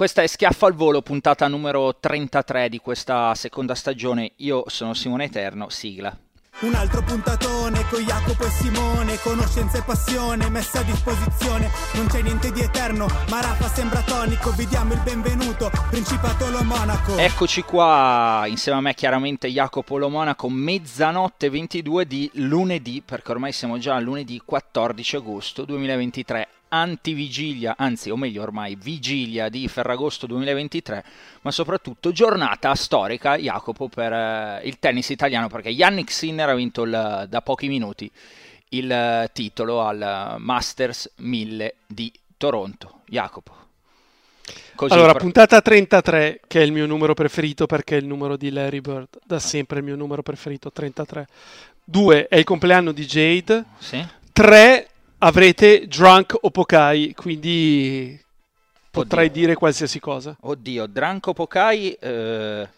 Questa è Schiaffo al volo, puntata numero 33 di questa seconda stagione. Io sono Simone Eterno, sigla. Un altro puntatone con Jacopo e Simone, conoscenza e passione messa a disposizione. Non c'è niente di eterno, ma Rafa sembra tonico. Vi diamo il benvenuto, Principato Lo Monaco. Eccoci qua, insieme a me chiaramente Jacopo Lo Monaco, mezzanotte 22 di lunedì, perché ormai siamo già a lunedì 14 agosto 2023 antivigilia, anzi o meglio ormai vigilia di Ferragosto 2023, ma soprattutto giornata storica, Jacopo, per eh, il tennis italiano, perché Yannick Sinner ha vinto il, da pochi minuti il eh, titolo al Masters 1000 di Toronto. Jacopo. Così allora, per... puntata 33, che è il mio numero preferito perché è il numero di Larry Bird, da sempre il mio numero preferito, 33. 2 è il compleanno di Jade. Sì. 3 avrete Drunk o Pokai, quindi potrei Oddio. dire qualsiasi cosa. Oddio, Drunk o Pokai... Eh...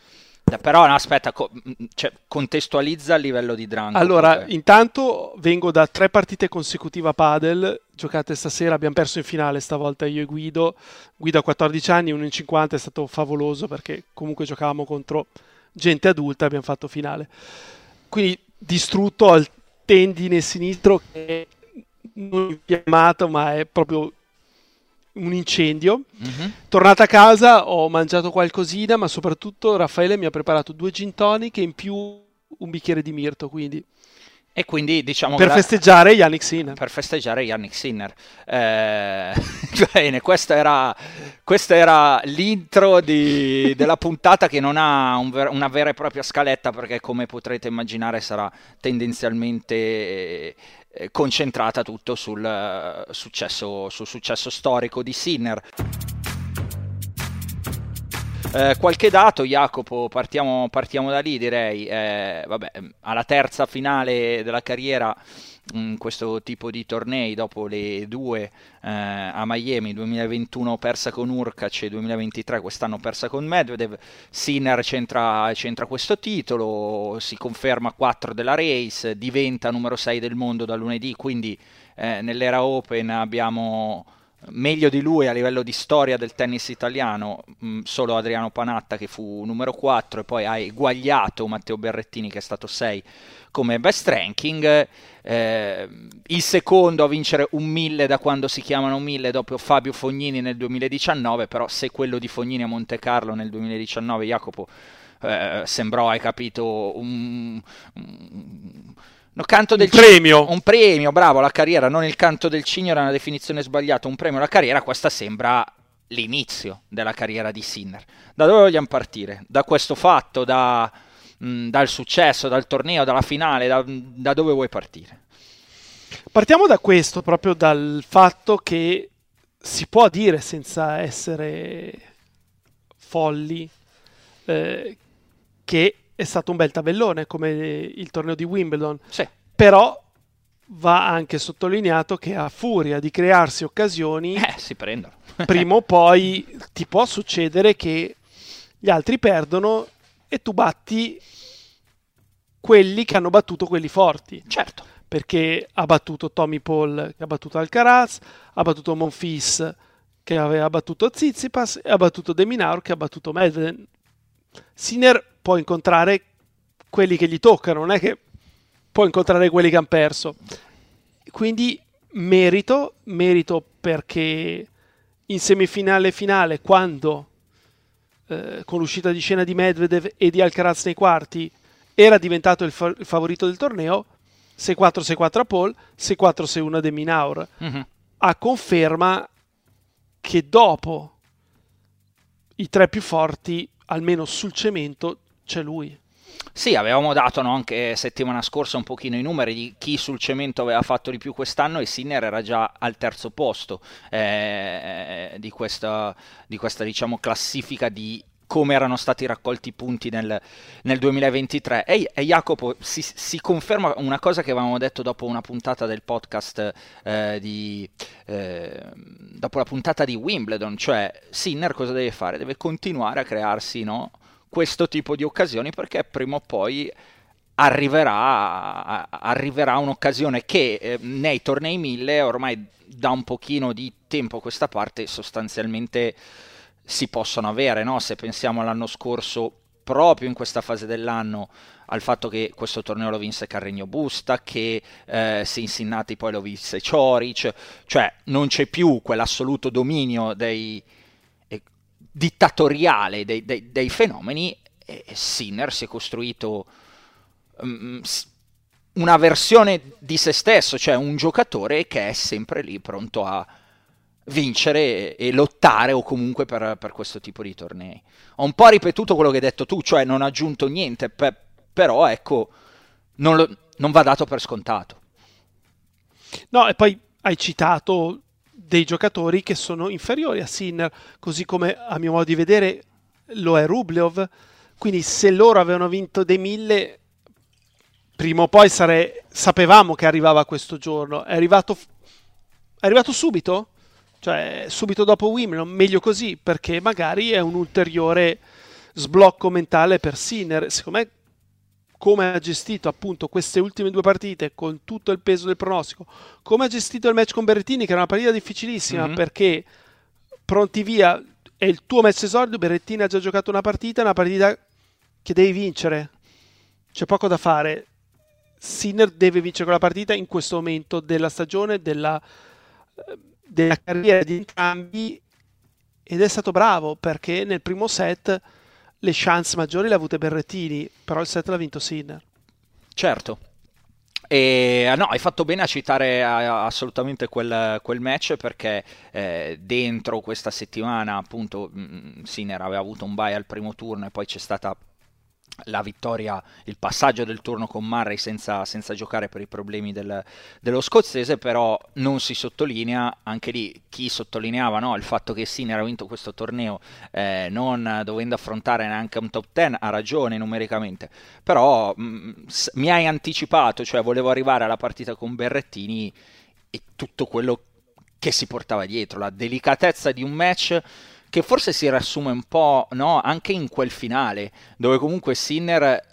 Però no, aspetta, co- cioè, contestualizza a livello di drunk. Allora, perché... intanto vengo da tre partite consecutive a padel, giocate stasera, abbiamo perso in finale stavolta io e Guido. Guido ha 14 anni, 1 in 50, è stato favoloso perché comunque giocavamo contro gente adulta abbiamo fatto finale. Quindi distrutto al tendine sinistro che non infiammato, ma è proprio un incendio. Mm-hmm. Tornata a casa ho mangiato qualcosina, ma soprattutto Raffaele mi ha preparato due gin tonic e in più un bicchiere di mirto, quindi... E quindi diciamo per festeggiare Yannick Sinner. Per festeggiare Yannick Sinner. Eh, bene, questa era, questa era l'intro di, della puntata che non ha un ver- una vera e propria scaletta perché come potrete immaginare sarà tendenzialmente eh, concentrata tutto sul, uh, successo, sul successo storico di Sinner. Eh, qualche dato, Jacopo, partiamo, partiamo da lì direi. Eh, vabbè, alla terza finale della carriera in questo tipo di tornei dopo le due eh, a Miami 2021 persa con Urkac e 2023 quest'anno persa con Medvedev Sinner c'entra, c'entra questo titolo si conferma 4 della race diventa numero 6 del mondo da lunedì quindi eh, nell'era Open abbiamo meglio di lui a livello di storia del tennis italiano mh, solo Adriano Panatta che fu numero 4 e poi ha eguagliato Matteo Berrettini che è stato 6 come best ranking. Eh, il secondo a vincere un 1000 da quando si chiamano 1000 dopo Fabio Fognini nel 2019, però se quello di Fognini a Monte Carlo nel 2019, Jacopo, eh, sembrò, hai capito, un, un No, canto del un premio. un premio, bravo, la carriera, non il canto del cigno era una definizione sbagliata, un premio alla carriera, questa sembra l'inizio della carriera di Sinner. Da dove vogliamo partire? Da questo fatto, da, mh, dal successo, dal torneo, dalla finale, da, da dove vuoi partire? Partiamo da questo, proprio dal fatto che si può dire senza essere folli eh, che è stato un bel tabellone come il torneo di Wimbledon. Sì. Però va anche sottolineato che a furia di crearsi occasioni, eh, si prendono. prima o poi ti può succedere che gli altri perdono e tu batti quelli che hanno battuto quelli forti. Certo. Perché ha battuto Tommy Paul che ha battuto Alcaraz, ha battuto Monfils che aveva battuto Zizipas e ha battuto Deminaur che ha battuto Medvedev. Sinner può incontrare quelli che gli toccano, non è che può incontrare quelli che hanno perso. Quindi merito, merito perché in semifinale e finale, quando eh, con l'uscita di scena di Medvedev e di Alcaraz nei quarti era diventato il, fa- il favorito del torneo, 6-4-6-4 a Paul, 6-4-6-1 a De Minaur. Mm-hmm. A conferma che dopo i tre più forti, almeno sul cemento, c'è lui. Sì, avevamo dato no, anche settimana scorsa un pochino i numeri di chi sul cemento aveva fatto di più quest'anno e Sinner era già al terzo posto eh, di questa, di questa diciamo, classifica di come erano stati raccolti i punti nel, nel 2023. E, e Jacopo si, si, conferma una cosa che avevamo detto dopo una puntata del podcast eh, di, eh, dopo la puntata di Wimbledon, cioè Sinner cosa deve fare? Deve continuare a crearsi no, questo tipo di occasioni perché prima o poi arriverà, arriverà un'occasione che eh, nei tornei 1000 ormai da un pochino di tempo a questa parte sostanzialmente si possono avere, no? se pensiamo all'anno scorso proprio in questa fase dell'anno al fatto che questo torneo lo vinse Carregno Busta, che eh, Cincinnati poi lo vinse Cioric, cioè non c'è più quell'assoluto dominio dei, dittatoriale dei, dei, dei fenomeni, e Sinner si è costruito um, una versione di se stesso, cioè un giocatore che è sempre lì pronto a vincere e, lottare o comunque per, per, questo tipo di tornei. Ho un po' ripetuto quello che hai detto tu, cioè non ho aggiunto niente, pe- però ecco, non, lo, non va dato per scontato. No, e poi hai citato dei giocatori che sono inferiori a Sinner, così come a mio modo di vedere lo è Rublev. Quindi se loro avevano vinto dei mille, prima o poi sare... sapevamo che arrivava questo giorno. È arrivato, è arrivato subito? Cioè, subito dopo Wimbledon, meglio così, perché magari è un ulteriore sblocco mentale per Sinner. Secondo me come ha gestito appunto queste ultime due partite con tutto il peso del pronostico, come ha gestito il match con Berrettini, che era una partita difficilissima mm-hmm. perché pronti via è il tuo match esordio, Berrettini ha già giocato una partita, una partita che devi vincere, c'è poco da fare. Sinner deve vincere quella partita in questo momento della stagione, della, della carriera di entrambi ed è stato bravo perché nel primo set le chance maggiori le ha avute Berrettini, però il set l'ha vinto Sinner. Certo. E, ah, no, hai fatto bene a citare assolutamente quel, quel match perché eh, dentro questa settimana appunto mm, Sinner aveva avuto un bye al primo turno e poi c'è stata la vittoria, il passaggio del turno con Murray senza, senza giocare per i problemi del, dello scozzese, però non si sottolinea, anche lì chi sottolineava no, il fatto che Sinner ha vinto questo torneo eh, non dovendo affrontare neanche un top 10, ha ragione numericamente, però mh, mm, mi hai anticipato, cioè volevo arrivare alla partita con Berrettini e tutto quello che si portava dietro, la delicatezza di un match che forse si riassume un po' no? anche in quel finale, dove comunque Sinner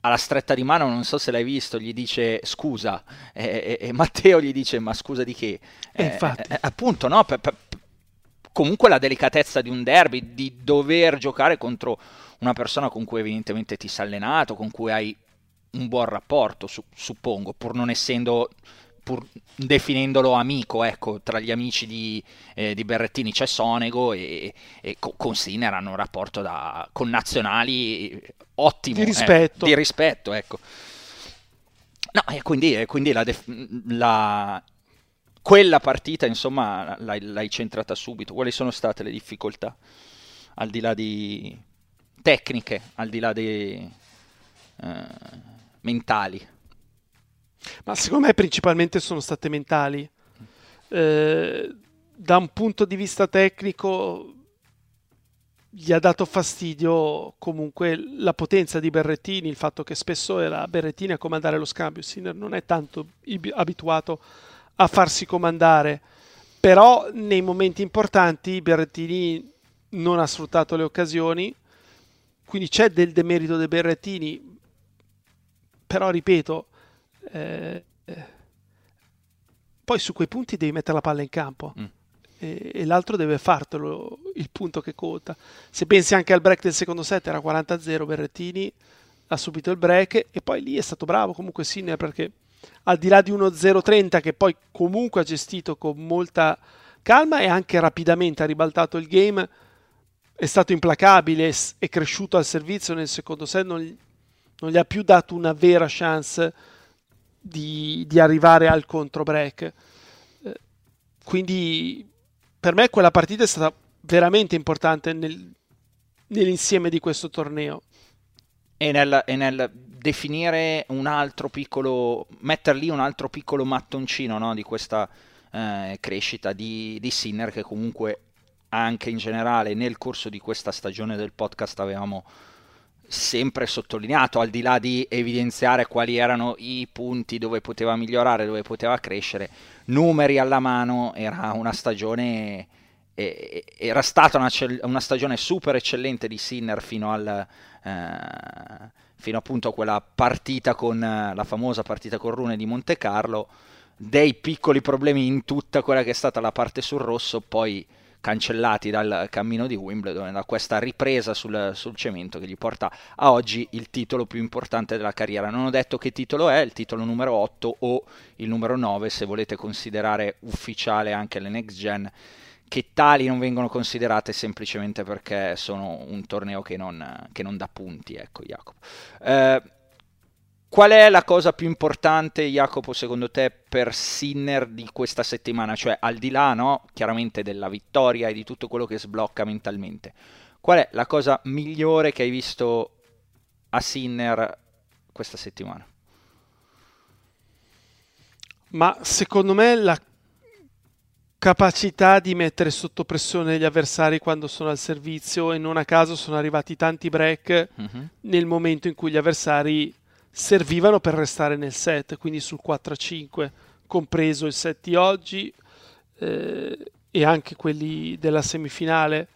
alla stretta di mano, non so se l'hai visto, gli dice scusa e, e, e Matteo gli dice ma scusa di che? Eh, infatti. Eh, appunto, no? Per, per, comunque la delicatezza di un derby, di dover giocare contro una persona con cui evidentemente ti sei allenato, con cui hai un buon rapporto, su, suppongo, pur non essendo pur definendolo amico, ecco, tra gli amici di, eh, di Berrettini c'è Sonego e, e con Sinner hanno un rapporto da connazionali ottimo. Di rispetto. Eh, di rispetto, ecco. No, e quindi, quindi la, def- la, quella partita, insomma, l'hai, l'hai, centrata subito. Quali sono state le difficoltà? Al di là di tecniche, al di là di eh, mentali. Ma secondo me principalmente sono state mentali. Eh, da un punto di vista tecnico gli ha dato fastidio comunque la potenza di Berrettini, il fatto che spesso era Berrettini a comandare lo scambio. Sinner non è tanto abituato a farsi comandare, però nei momenti importanti Berrettini non ha sfruttato le occasioni, quindi c'è del demerito di Berrettini, però ripeto, eh, poi su quei punti devi mettere la palla in campo. Mm. E, l'altro deve fartelo il punto che conta. Se pensi anche al break del secondo set, era 40-0 Berrettini, ha subito il break e poi lì è stato bravo comunque Sinner perché al di là di uno 0-30 che poi comunque ha gestito con molta calma e anche rapidamente ha ribaltato il game, è stato implacabile, è cresciuto al servizio nel secondo set, non, non gli ha più dato una vera chance di, di arrivare al contro break. Eh, quindi per me quella partita è stata veramente importante nel, nell'insieme di questo torneo. E nel, e nel, definire un altro piccolo, mettere lì un altro piccolo mattoncino no, di questa eh, crescita di, di Sinner che comunque anche in generale nel corso di questa stagione del podcast avevamo sempre sottolineato, al di là di evidenziare quali erano i punti dove poteva migliorare, dove poteva crescere, numeri alla mano, era una stagione era stata una, una, stagione super eccellente di Sinner fino al eh, fino appunto a quella partita con la famosa partita con Rune di Monte Carlo dei piccoli problemi in tutta quella che è stata la parte sul rosso poi cancellati dal cammino di Wimbledon, da questa ripresa sul, sul, cemento che gli porta a oggi il titolo più importante della carriera. Non ho detto che titolo è, il titolo numero 8 o il numero 9 se volete considerare ufficiale anche le next gen, che tali non vengono considerate semplicemente perché sono un torneo che non, che non dà punti, ecco Jacopo. Eh, Qual è la cosa più importante, Jacopo, secondo te, per Sinner di questa settimana? Cioè, al di là, no, chiaramente della vittoria e di tutto quello che sblocca mentalmente. Qual è la cosa migliore che hai visto a Sinner questa settimana? Ma secondo me la capacità di mettere sotto pressione gli avversari quando sono al servizio e non a caso sono arrivati tanti break uh-huh. nel momento in cui gli avversari servivano per restare nel set, quindi sul 4-5, compreso il set di oggi eh, e anche quelli della semifinale,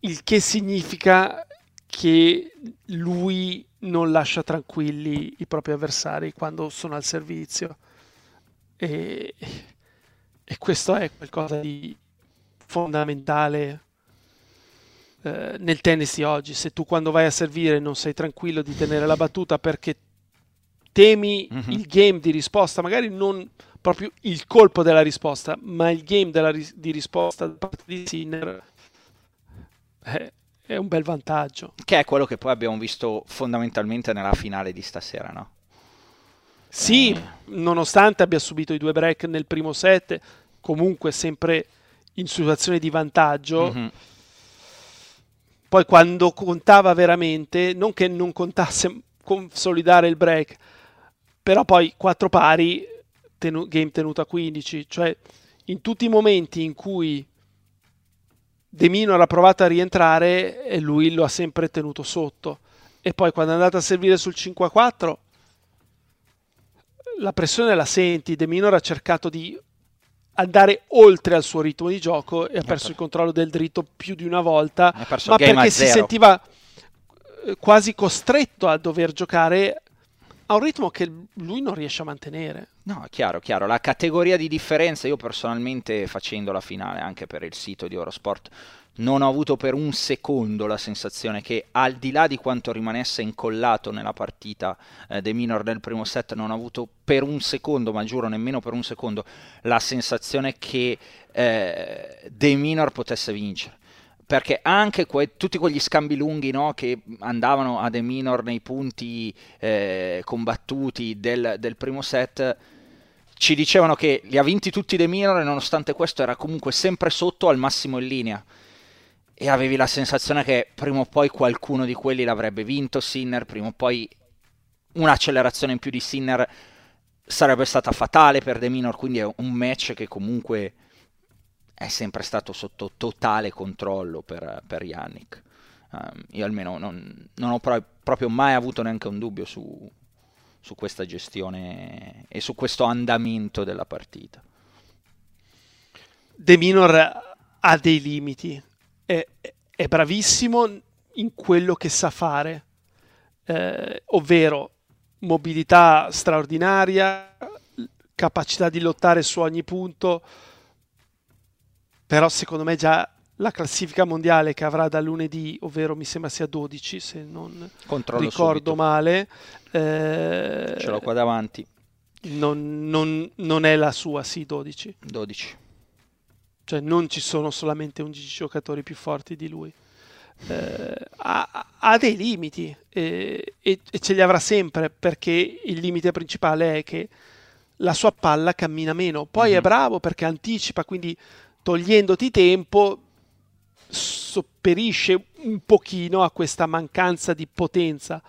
il che significa che lui non lascia tranquilli i propri avversari quando sono al servizio. E, e questo è qualcosa di fondamentale eh, nel tennis di oggi, se tu quando vai a servire non sei tranquillo di tenere la battuta perché temi mm-hmm. il game di risposta, magari non proprio il colpo della risposta, ma il game ris- di risposta da parte di Sinner è, è un bel vantaggio. Che è quello che poi abbiamo visto fondamentalmente nella finale di stasera, no? Sì, eh. nonostante abbia subito i due break nel primo set, comunque sempre in situazione di vantaggio. Mm-hmm poi quando contava veramente, non che non contasse consolidare il break, però poi quattro pari, tenu- game tenuto a 15, cioè in tutti i momenti in cui De Minor ha provato a rientrare lui lo ha sempre tenuto sotto. E poi quando è andato a servire sul 5-4 la pressione la senti, De Minor ha cercato di andare oltre al suo ritmo di gioco e ha perso il controllo del dritto più di una volta, ma perché si sentiva eh, quasi costretto a dover giocare a un ritmo che lui non riesce a mantenere. No, chiaro, chiaro. La categoria di differenza, io personalmente facendo la finale anche per il sito di Eurosport, non ho avuto per un secondo la sensazione che al di là di quanto rimanesse incollato nella partita eh, De Minor nel primo set, non ho avuto per un secondo, ma giuro nemmeno per un secondo, la sensazione che eh, De Minor potesse vincere. Perché anche que- tutti quegli scambi lunghi no, che andavano a De Minor nei punti eh, combattuti del, del primo set, ci dicevano che li ha vinti tutti De Minor e nonostante questo era comunque sempre sotto al massimo in linea e avevi la sensazione che prima o poi qualcuno di quelli l'avrebbe vinto Sinner, prima o poi un'accelerazione in più di Sinner sarebbe stata fatale per De Minor, quindi è un match che comunque è sempre stato sotto totale controllo per, per Yannick. Um, io almeno non, non ho pro- proprio mai avuto neanche un dubbio su, su questa gestione e su questo andamento della partita. De Minor ha dei limiti, è, è bravissimo in quello che sa fare, eh, ovvero mobilità straordinaria, capacità di lottare su ogni punto, però secondo me già la classifica mondiale che avrà da lunedì, ovvero mi sembra sia 12 se non Controllo ricordo subito. male, eh, ce l'ho qua davanti. Non, non, non, è la sua, sì, 12. 12. Cioè non ci sono solamente 11 giocatori più forti di lui. Eh, ha, ha, dei limiti eh, e, e, ce li avrà sempre perché il limite principale è che la sua palla cammina meno. Poi mm-hmm. è mhm. bravo perché anticipa, quindi togliendoti tempo sopperisce un pochino a questa mancanza di potenza.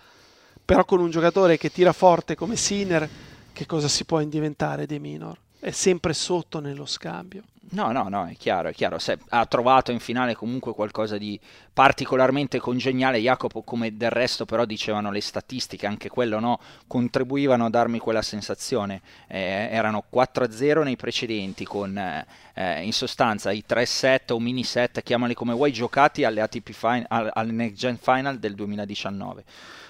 Però con un giocatore che tira forte come Sinner, che cosa si può diventare De Minor? È sempre sotto nello scambio. No, no, no, è chiaro, è chiaro. Se ha trovato in finale comunque qualcosa di particolarmente congeniale. Jacopo, come del resto, però, dicevano le statistiche, anche quello no, contribuivano a darmi quella sensazione. Eh, erano 4-0 nei precedenti, con eh, in sostanza i 3 set o mini set, chiamali come vuoi, giocati alle ATP Final, al Next Gen Final del 2019,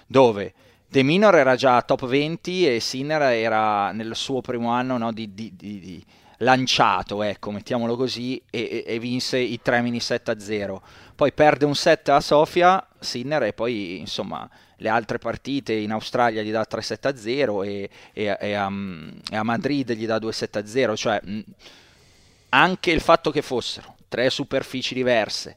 dove. De Minor era già top 20 e Sinner era nel suo primo anno no, di, di, di lanciato, ecco, mettiamolo così, e, e, vinse i 3 mini set a 0. Poi perde un set a Sofia, Sinner, e poi insomma le altre partite in Australia gli dà 3 set a 0 e, e, e a, a, Madrid gli dà 2 set a 0. Cioè, anche il fatto che fossero tre superfici diverse,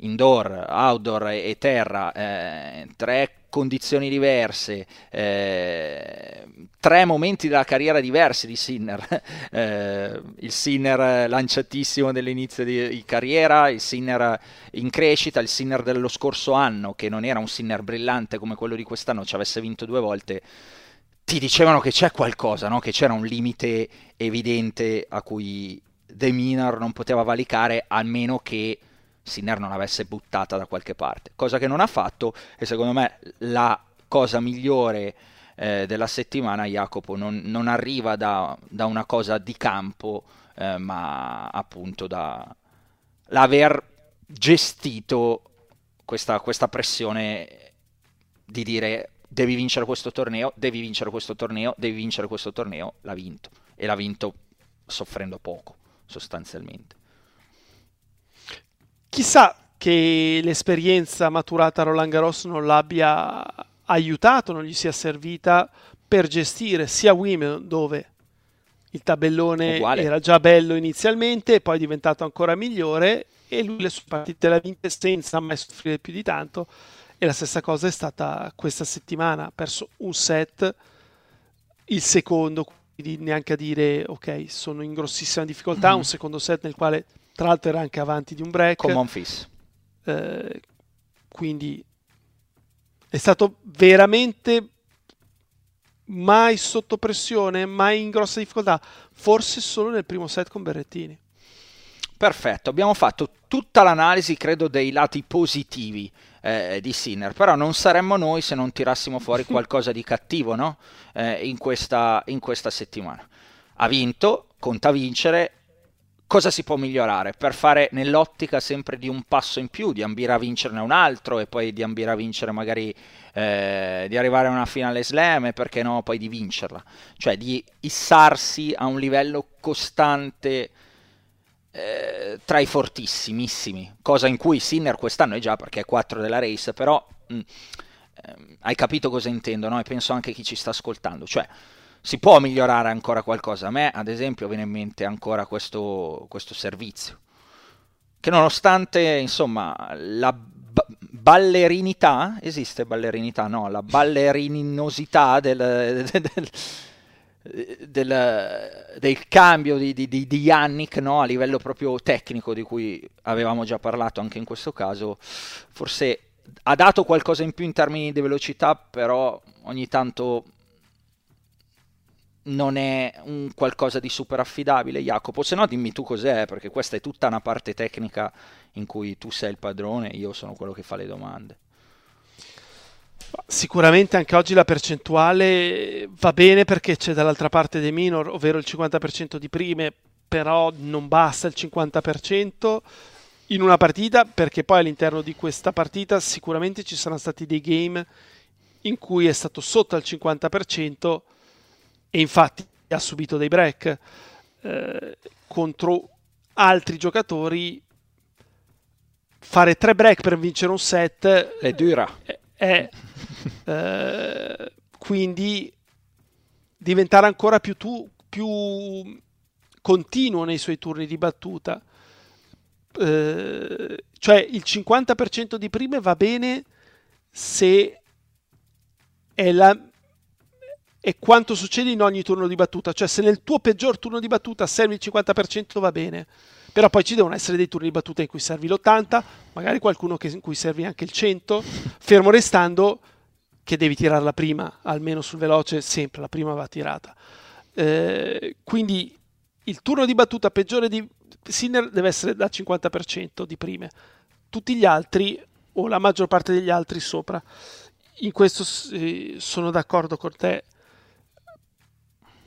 indoor, outdoor e, terra, eh, tre condizioni diverse, eh, tre momenti della carriera diversi di Sinner. Eh, il Sinner lanciatissimo dell'inizio di, di, carriera, il Sinner in crescita, il Sinner dello scorso anno, che non era un Sinner brillante come quello di quest'anno, ci avesse vinto due volte. Ti dicevano che c'è qualcosa, no? che c'era un limite evidente a cui De Minar non poteva valicare, almeno che Sinner non l'avesse buttata da qualche parte, cosa che non ha fatto e secondo me la cosa migliore eh, della settimana Jacopo non, non arriva da, da, una cosa di campo, eh, ma appunto da l'aver gestito questa, questa pressione di dire devi vincere questo torneo, devi vincere questo torneo, devi vincere questo torneo, l'ha vinto e l'ha vinto soffrendo poco sostanzialmente. Chissà che l'esperienza maturata a Roland Garros non l'abbia aiutato, non gli sia servita per gestire sia Wimbledon dove il tabellone Uguale. era già bello inizialmente e poi è diventato ancora migliore e lui le sue partite le ha vinte senza mai soffrire più di tanto e la stessa cosa è stata questa settimana, ha perso un set, il secondo, quindi neanche a dire ok sono in grossissima difficoltà, mm. un secondo set nel quale tra l'altro era anche avanti di un break. Con Monfils. Eh, quindi è stato veramente mai sotto pressione, mai in grossa difficoltà, forse solo nel primo set con Berrettini. Perfetto, abbiamo fatto tutta l'analisi, credo, dei lati positivi eh, di Sinner, però non saremmo noi se non tirassimo fuori qualcosa di cattivo no? eh, in, questa, in questa settimana. Ha vinto, conta vincere, cosa si può migliorare? Per fare nell'ottica sempre di un passo in più, di ambire a vincerne un altro e poi di ambire a vincere magari eh, di arrivare a una finale slam e perché no poi di vincerla, cioè di issarsi a un livello costante eh, tra i fortissimissimi, cosa in cui Sinner quest'anno è già perché è 4 della race, però mh, mm, eh, hai capito cosa intendo, no? E penso anche chi ci sta ascoltando, cioè si può migliorare ancora qualcosa. A me, ad esempio, viene in mente ancora questo, questo servizio. Che nonostante, insomma, la ba- ballerinità, esiste ballerinità? No, la ballerinosità del, del, del, del cambio di, di, di, di Yannick no? a livello proprio tecnico di cui avevamo già parlato anche in questo caso, forse ha dato qualcosa in più in termini di velocità, però ogni tanto non è un qualcosa di super affidabile, Jacopo? Se no dimmi tu cos'è, perché questa è tutta una parte tecnica in cui tu sei il padrone io sono quello che fa le domande. Sicuramente anche oggi la percentuale va bene perché c'è dall'altra parte dei minor, ovvero il 50% di prime, però non basta il 50% in una partita perché poi all'interno di questa partita sicuramente ci saranno stati dei game in cui è stato sotto al 50% e infatti ha subito dei break eh, contro altri giocatori. Fare tre break per vincere un set è dura. È, è eh, quindi diventare ancora più, tu, più continuo nei suoi turni di battuta. eh, cioè il 50% di prime va bene se è, la, è quanto succede in ogni turno di battuta, cioè se nel tuo peggior turno di battuta serve il 50% va bene, però poi ci devono essere dei turni di battuta in cui servi l'80, magari qualcuno che, in cui servi anche il 100, fermo restando che devi tirarla prima, almeno sul veloce sempre la prima va tirata. Eh, quindi il turno di battuta peggiore di Sinner deve essere da 50% di prime, tutti gli altri o la maggior parte degli altri sopra. In questo eh, sono d'accordo con te.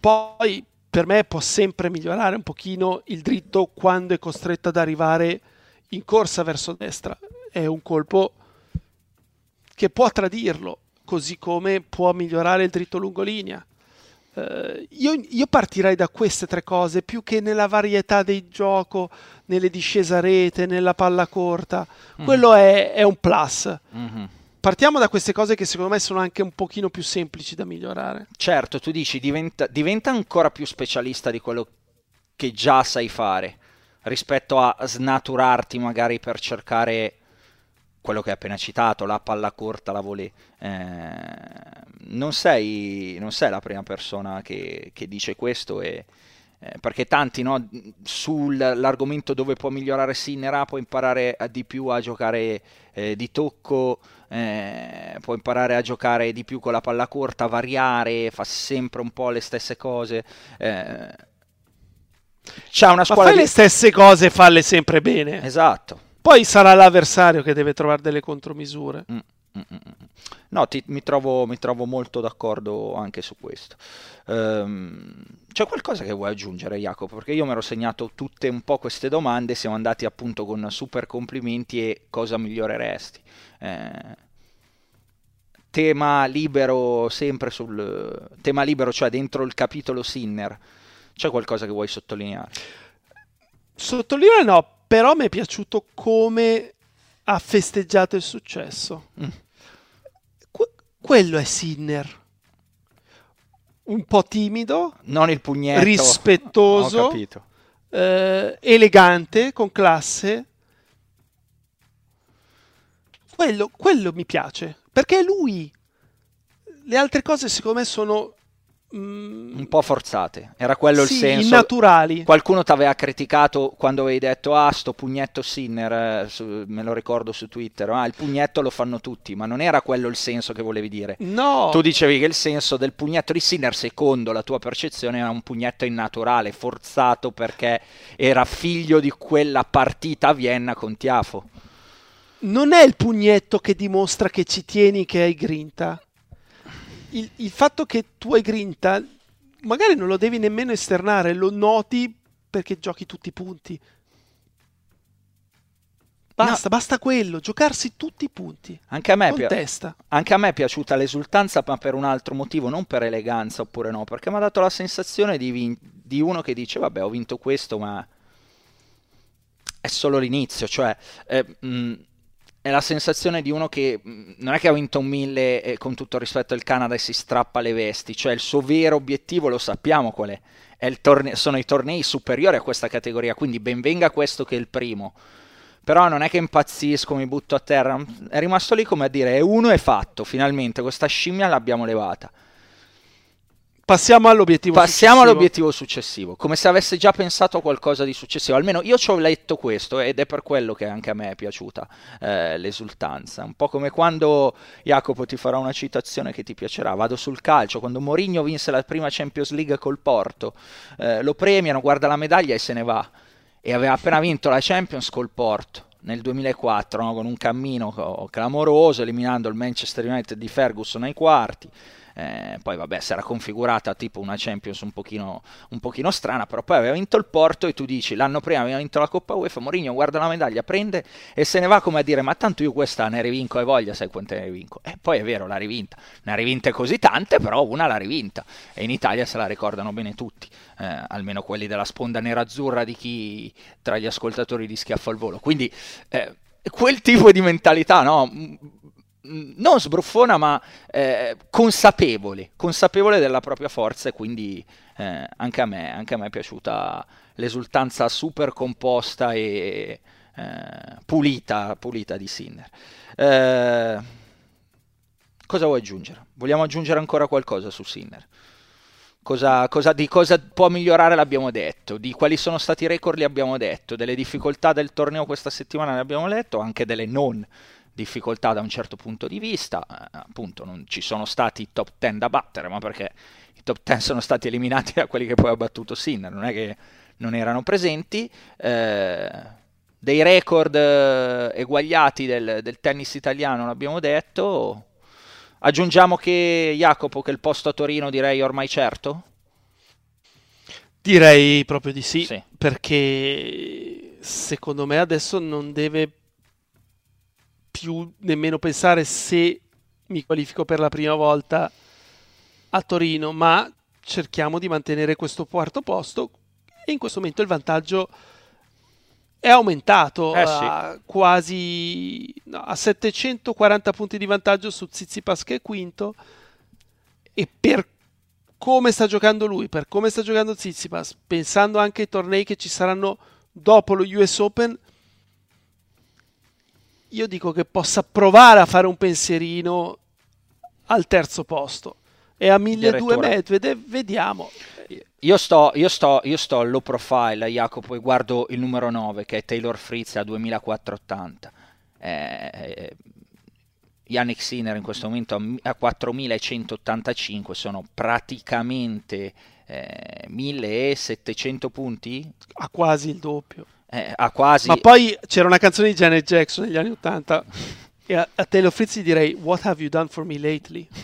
Poi per me può sempre migliorare un pochino il dritto quando è costretto ad arrivare in corsa verso destra. È un colpo che può tradirlo, così come può migliorare il dritto lungolinea. Uh, io, io, partirei da queste tre cose più che nella varietà del gioco, nelle discese a rete, nella palla corta. Mm. Quello è, è, un plus. Mm-hmm. Partiamo da queste cose che secondo me sono anche un pochino più semplici da migliorare. Certo, tu dici diventa, diventa ancora più specialista di quello che già sai fare rispetto a snaturarti magari per cercare quello che hai appena citato, la palla corta, la volée. Eh, non sei, non sei la prima persona che, che dice questo e, eh, perché tanti no, sull'argomento dove può migliorare Sinera può imparare di più a giocare eh, di tocco, eh, può imparare a giocare di più con la palla corta, variare, fa sempre un po' le stesse cose. Eh, c'ha una scuola Ma fai di... le stesse cose e falle sempre bene. Esatto. Poi sarà l'avversario che deve trovare delle contromisure. Mm. No, ti, mi, trovo, mi, trovo, molto d'accordo anche su questo. Um, c'è qualcosa che vuoi aggiungere, Jacopo? Perché io mi ero segnato tutte un po' queste domande, siamo andati appunto con super complimenti e cosa miglioreresti. Eh, tema libero sempre sul tema libero, cioè dentro il capitolo Sinner. C'è qualcosa che vuoi sottolineare? Sottolineare no, però mi è piaciuto come ha festeggiato il successo. Mm quello è Sinner. Un po' timido, non il pugnetto, rispettoso, eh, elegante, con classe. Quello, quello mi piace, perché è lui. Le altre cose secondo me sono. Un po' forzate. Era quello sì, il senso. Innaturali. Qualcuno ti aveva criticato quando avevi detto: Ah, sto pugnetto Sinner. Eh, su, me lo ricordo su Twitter. Ah, il pugnetto lo fanno tutti, ma non era quello il senso che volevi dire. No. Tu dicevi che il senso del pugnetto di Sinner, secondo la tua percezione, era un pugnetto innaturale, forzato perché era figlio di quella partita a Vienna con Tiafo. Non è il pugnetto che dimostra che ci tieni, che hai grinta il, il fatto che tu hai grinta, magari non lo devi nemmeno esternare, lo noti perché giochi tutti i punti. Basta, no. basta quello, giocarsi tutti i punti. Anche a, me testa. anche a me è piaciuta l'esultanza, ma per un altro motivo, non per eleganza oppure no, perché mi ha dato la sensazione di, vin- di, uno che dice, vabbè, ho vinto questo, ma è solo l'inizio, cioè... Eh, mh, è la sensazione di uno che mm, non è che ha vinto un mille e con tutto rispetto al Canada e si strappa le vesti, cioè il suo vero obiettivo lo sappiamo qual è, è torne- sono i tornei superiori a questa categoria, quindi benvenga questo che è il primo. Però non è che impazzisco, mi butto a terra, è rimasto lì come a dire, è uno è fatto, finalmente questa scimmia l'abbiamo levata. Passiamo all'obiettivo Passiamo successivo. all'obiettivo successivo, come se avesse già pensato a qualcosa di successivo. Almeno io ci ho letto questo ed è per quello che anche a me è piaciuta eh, l'esultanza. Un po' come quando Jacopo ti farà una citazione che ti piacerà. Vado sul calcio, quando Mourinho vinse la prima Champions League col Porto, eh, lo premiano, guarda la medaglia e se ne va. E aveva appena vinto la Champions col Porto nel 2004 no? con un cammino clamoroso, eliminando il Manchester United di Ferguson ai quarti eh, poi vabbè si era configurata tipo una Champions un pochino, un pochino, strana, però poi aveva vinto il Porto e tu dici l'anno prima aveva vinto la Coppa UEFA, Mourinho guarda la medaglia, prende e se ne va come a dire ma tanto io questa ne rivinco e voglia, sai quante ne rivinco? E poi è vero, l'ha rivinta, ne ha rivinte così tante, però una l'ha rivinta e in Italia se la ricordano bene tutti, eh, almeno quelli della sponda nerazzurra di chi tra gli ascoltatori di Schiaffo al Volo, quindi eh, quel tipo di mentalità, no? Non sbruffona ma eh, consapevole, consapevole della propria forza e quindi eh, anche, a me, anche a me è piaciuta l'esultanza super composta e eh, pulita, pulita di Sinner. Eh, cosa vuoi aggiungere? Vogliamo aggiungere ancora qualcosa su Sinner? Cosa, cosa, di cosa può migliorare l'abbiamo detto, di quali sono stati i record li abbiamo detto, delle difficoltà del torneo questa settimana ne abbiamo detto, anche delle non da un certo punto di vista, eh, appunto non ci sono stati i top 10 da battere, ma perché i top 10 sono stati eliminati da quelli che poi ha battuto Sinner, non è che non erano presenti. Eh, dei record eh, eguagliati del, del tennis italiano, l'abbiamo detto, Aggiungiamo che Jacopo, che il posto a Torino direi ormai certo? Direi proprio di sì, sì, perché secondo me adesso non deve più nemmeno pensare se mi qualifico per la prima volta a Torino, ma cerchiamo di mantenere questo quarto posto e in questo momento il vantaggio è aumentato eh sì. a quasi no, a 740 punti di vantaggio su Tsitsipas che è quinto e per come sta giocando lui, per come sta giocando Tsitsipas, pensando anche ai tornei che ci saranno dopo lo US Open, io dico che possa provare a fare un pensierino al terzo posto e a 1200 Medvedev vediamo io sto, io, sto, io sto low profile, Jacopo, e guardo il numero 9 che è Taylor Fritz a 2480. Eh, eh, Yannick Sinner in questo momento a 4185 sono praticamente eh, 1700 punti. A quasi il doppio. Eh, a quasi... Ma poi c'era una canzone di Janet Jackson negli anni 80 e a, a Taylor Fritz direi What have you done for me lately?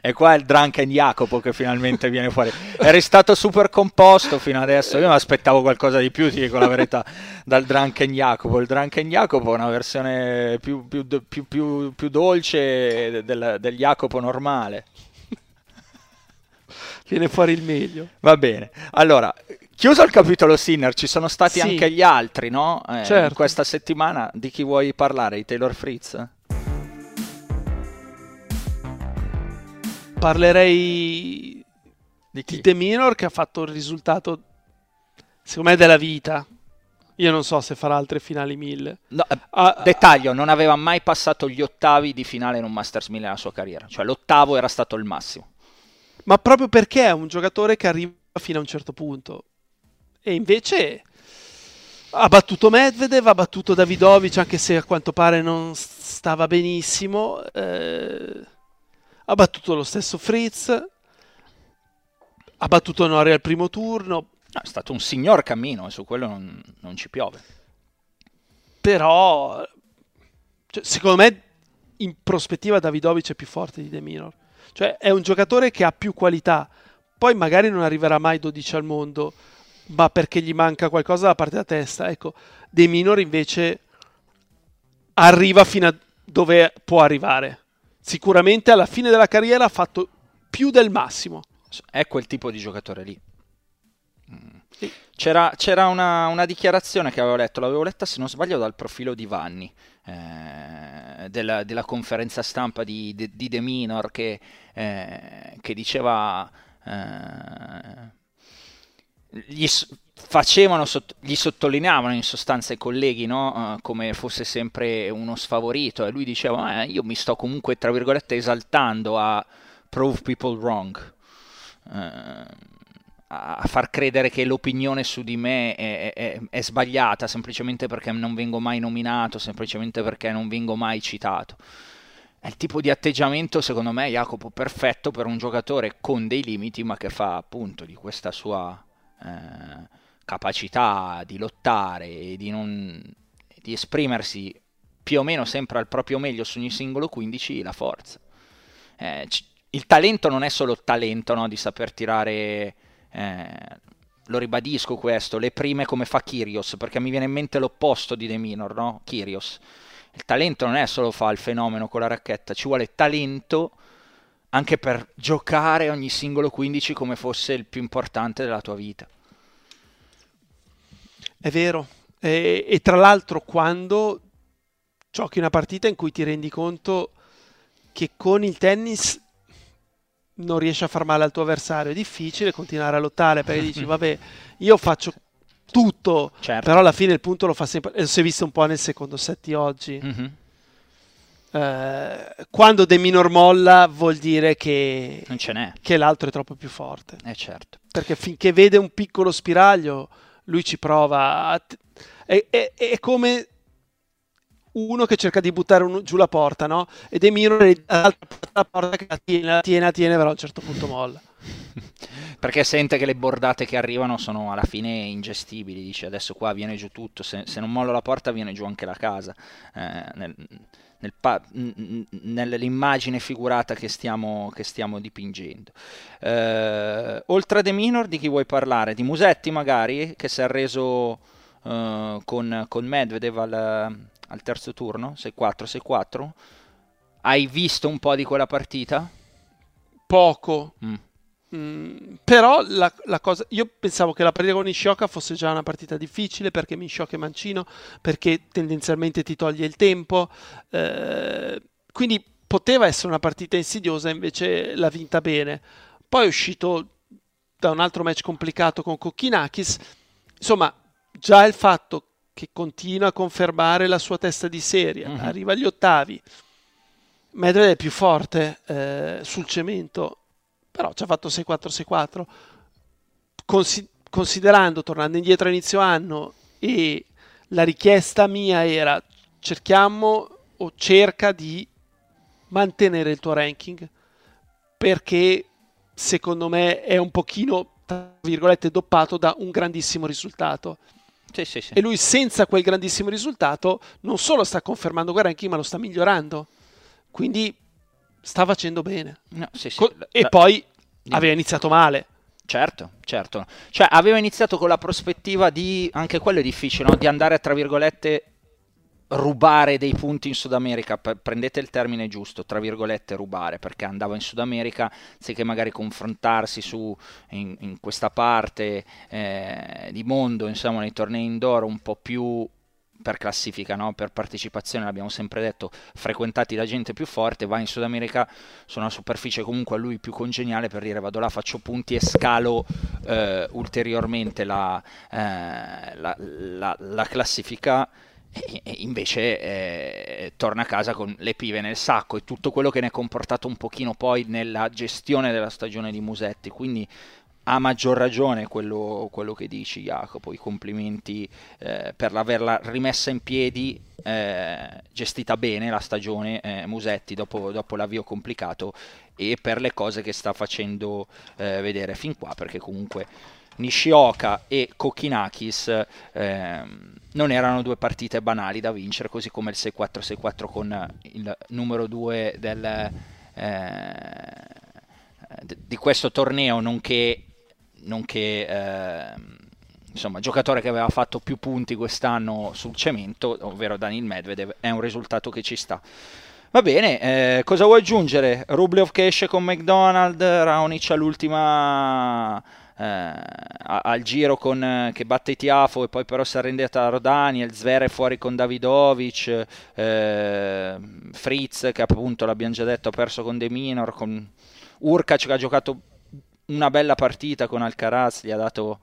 E qua è il Drunken Jacopo che finalmente viene fuori. Eri stato super composto fino adesso. Io mi aspettavo qualcosa di più, ti dico la verità, dal Drunken Jacopo. Il Drunken Jacopo è una versione più, più, più, più dolce del, del Jacopo normale. Viene fuori il meglio. Va bene. Allora, chiuso il capitolo Sinner, ci sono stati sì. anche gli altri, no? Eh, certo. questa settimana di chi vuoi parlare? Di Taylor Fritz? parlerei di, chi? di The Minor che ha fatto il risultato secondo me della vita io non so se farà altre finali 1000 no, eh, ah, dettaglio non aveva mai passato gli ottavi di finale in un Masters 1000 nella sua carriera cioè l'ottavo era stato il massimo ma proprio perché è un giocatore che arriva fino a un certo punto e invece ha battuto Medvedev, ha battuto Davidovic anche se a quanto pare non stava benissimo eh ha battuto lo stesso Fritz, ha battuto Nori al primo turno. è stato un signor cammino e su quello non, non ci piove. Però, cioè, secondo me, in prospettiva Davidovic è più forte di De Minor. Cioè, è un giocatore che ha più qualità. Poi magari non arriverà mai 12 al mondo, ma perché gli manca qualcosa da parte della testa. Ecco, De Minor invece arriva fino a dove può arrivare sicuramente alla fine della carriera ha fatto più del massimo. È quel tipo di giocatore lì. C'era, c'era una, una, dichiarazione che avevo letto, l'avevo letta se non sbaglio dal profilo di Vanni, eh, della, della, conferenza stampa di, di, di De Minor, che, eh, che diceva... Eh, gli, facevano, gli sottolineavano in sostanza i colleghi no? uh, come fosse sempre uno sfavorito e lui diceva eh, io mi sto comunque tra virgolette esaltando a prove people wrong uh, a far credere che l'opinione su di me è, è, è, sbagliata semplicemente perché non vengo mai nominato semplicemente perché non vengo mai citato è il tipo di atteggiamento secondo me Jacopo perfetto per un giocatore con dei limiti ma che fa appunto di questa sua eh, capacità di lottare e di, non, di esprimersi più o meno sempre al proprio meglio su ogni singolo 15 la forza. Eh, c- il talento non è solo talento no? di saper tirare, eh, lo ribadisco questo, le prime come fa Kyrios, perché mi viene in mente l'opposto di De Minor, no? Kyrios. Il talento non è solo fa il fenomeno con la racchetta, ci vuole talento anche per giocare ogni singolo 15 come fosse il più importante della tua vita. È vero. E, e, tra l'altro quando giochi una partita in cui ti rendi conto che con il tennis non riesci a far male al tuo avversario, è difficile continuare a lottare perché dici vabbè io faccio tutto, Certo. però alla fine il punto lo fa sempre, e si è visto un po' nel secondo set di oggi. Mhm. Eh, quando De Minor molla vuol dire che, Non ce n'è, che l'altro è troppo più forte, eh certo. perché finché vede un piccolo spiraglio lui ci prova, a è, è- è come uno che cerca di buttare un- giù la porta, no? E dall'altra parte della porta che la tiene, la tiene, la tiene, però a un certo punto molla. Perché sente che le bordate che arrivano sono alla fine ingestibili, dice adesso qua viene giù tutto, se, se non mollo la porta viene giù anche la casa. Eh, nel- nel pa- nell'immagine figurata che stiamo, che stiamo dipingendo. Eh, oltre a De Minor, di chi vuoi parlare? Di Musetti magari, che si è arreso eh, con, con Medvedev al, al terzo turno, 6-4, 6-4. Hai visto un po' di quella partita? Poco, Mm. Mm, però la, la cosa, io pensavo che la partita con Nishioka fosse già una partita difficile perché Nishioka è mancino, perché tendenzialmente ti toglie il tempo, eh, quindi poteva essere una partita insidiosa, invece l'ha vinta bene. Poi è uscito da un altro match complicato con Kokkinakis, insomma già il fatto che continua a confermare la sua testa di serie, Mhm. arriva agli ottavi, Medvedev è più forte eh, sul cemento, però ci ha fatto 6-4-6-4. Consi- considerando, tornando indietro a inizio anno, e la richiesta mia era cerchiamo o cerca di mantenere il tuo ranking perché secondo me è un pochino tra virgolette doppato da un grandissimo risultato Sì, sì, sì. e lui senza quel grandissimo risultato non solo sta confermando ranking ma lo sta migliorando quindi sta facendo bene No, sì, sì. Co- e la- poi aveva iniziato male Certo, certo. Cioè, aveva iniziato con la prospettiva di, anche quello è difficile, no? Di andare, tra virgolette, rubare dei punti in Sud America. Prendete il termine giusto, tra virgolette, rubare, perché andava in Sud America, anziché magari confrontarsi su, in, in questa parte eh, di mondo, insomma, nei tornei indoor un po' più per classifica, no? per partecipazione, l'abbiamo sempre detto, frequentati da gente più forte, va in Sud America su una superficie comunque a lui più congeniale per dire vado là, faccio punti e scalo eh, ulteriormente la, eh, la- la- la classifica e, invece eh, torna a casa con le pive nel sacco e tutto quello che ne è comportato un pochino poi nella gestione della stagione di Musetti, quindi a maggior ragione quello, quello che dici Jacopo, i complimenti eh, per averla rimessa in piedi, eh, gestita bene la stagione eh, Musetti dopo, dopo l'avvio complicato e per le cose che sta facendo eh, vedere fin qua, perché comunque Nishioka e Kokkinakis ehm, non erano due partite banali da vincere, così come il 6-4-6-4 con il numero 2 del, eh, di questo torneo, nonché, nonché ehm, insomma, giocatore che aveva fatto più punti quest'anno sul cemento, ovvero Daniil Medvedev, è un risultato che ci sta. Va bene, eh, cosa vuoi aggiungere? Rublev che esce con McDonald, Raonic all'ultima eh, al giro con, eh, che batte Tiafo e poi però si arrende a Rodaniel, Zverev fuori con Davidovic, eh, Fritz che appunto l'abbiamo già detto ha perso con De Minor, con Urkac che ha giocato una bella partita con Alcaraz, gli ha dato,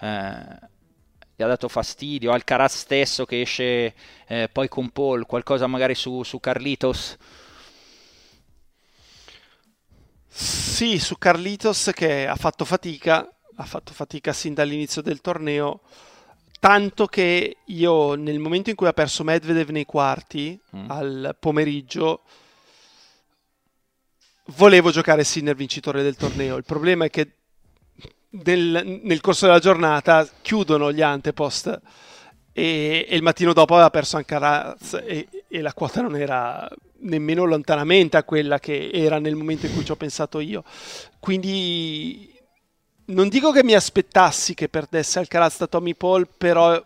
eh, ha dato fastidio, Alcaraz stesso che esce eh, poi con Paul, qualcosa magari su, su Carlitos. Sì, su Carlitos che ha fatto fatica, ha fatto fatica sin dall'inizio del torneo, tanto che io nel momento in cui ha perso Medvedev nei quarti, Mm. al pomeriggio, volevo giocare Sinner vincitore del torneo. Il problema è che nel, nel corso della giornata chiudono gli antepost e, e il mattino dopo aveva perso anche Alcaraz e, e la quota non era nemmeno lontanamente a quella che era nel momento in cui ci ho pensato io. Quindi non dico che mi aspettassi che perdesse Alcaraz da Tommy Paul, però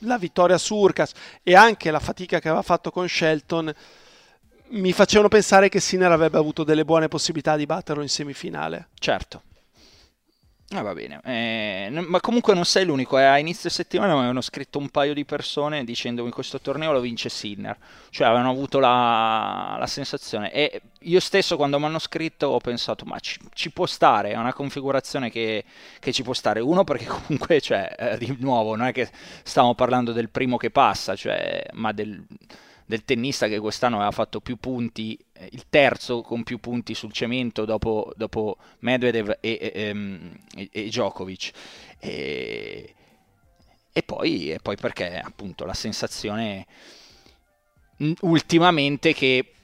la vittoria su Urkas e anche la fatica che aveva fatto con Shelton mi facevano pensare che Sinner avrebbe avuto delle buone possibilità di batterlo in semifinale. Certo. Ah, va bene, eh, ma comunque non sei l'unico, eh. a inizio settimana mi avevano scritto un paio di persone dicendomi questo torneo lo vince Sinner, cioè avevano avuto la, la sensazione. E io stesso quando mi hanno scritto ho pensato ma ci, ci può stare, è una configurazione che, che, ci può stare, uno perché comunque cioè, eh, di nuovo non è che stiamo parlando del primo che passa, cioè, ma del del tennista che quest'anno aveva fatto più punti, eh, il terzo con più punti sul cemento dopo, dopo Medvedev e, e, ehm, e, e Djokovic. E, poi, e poi perché appunto la sensazione ultimamente che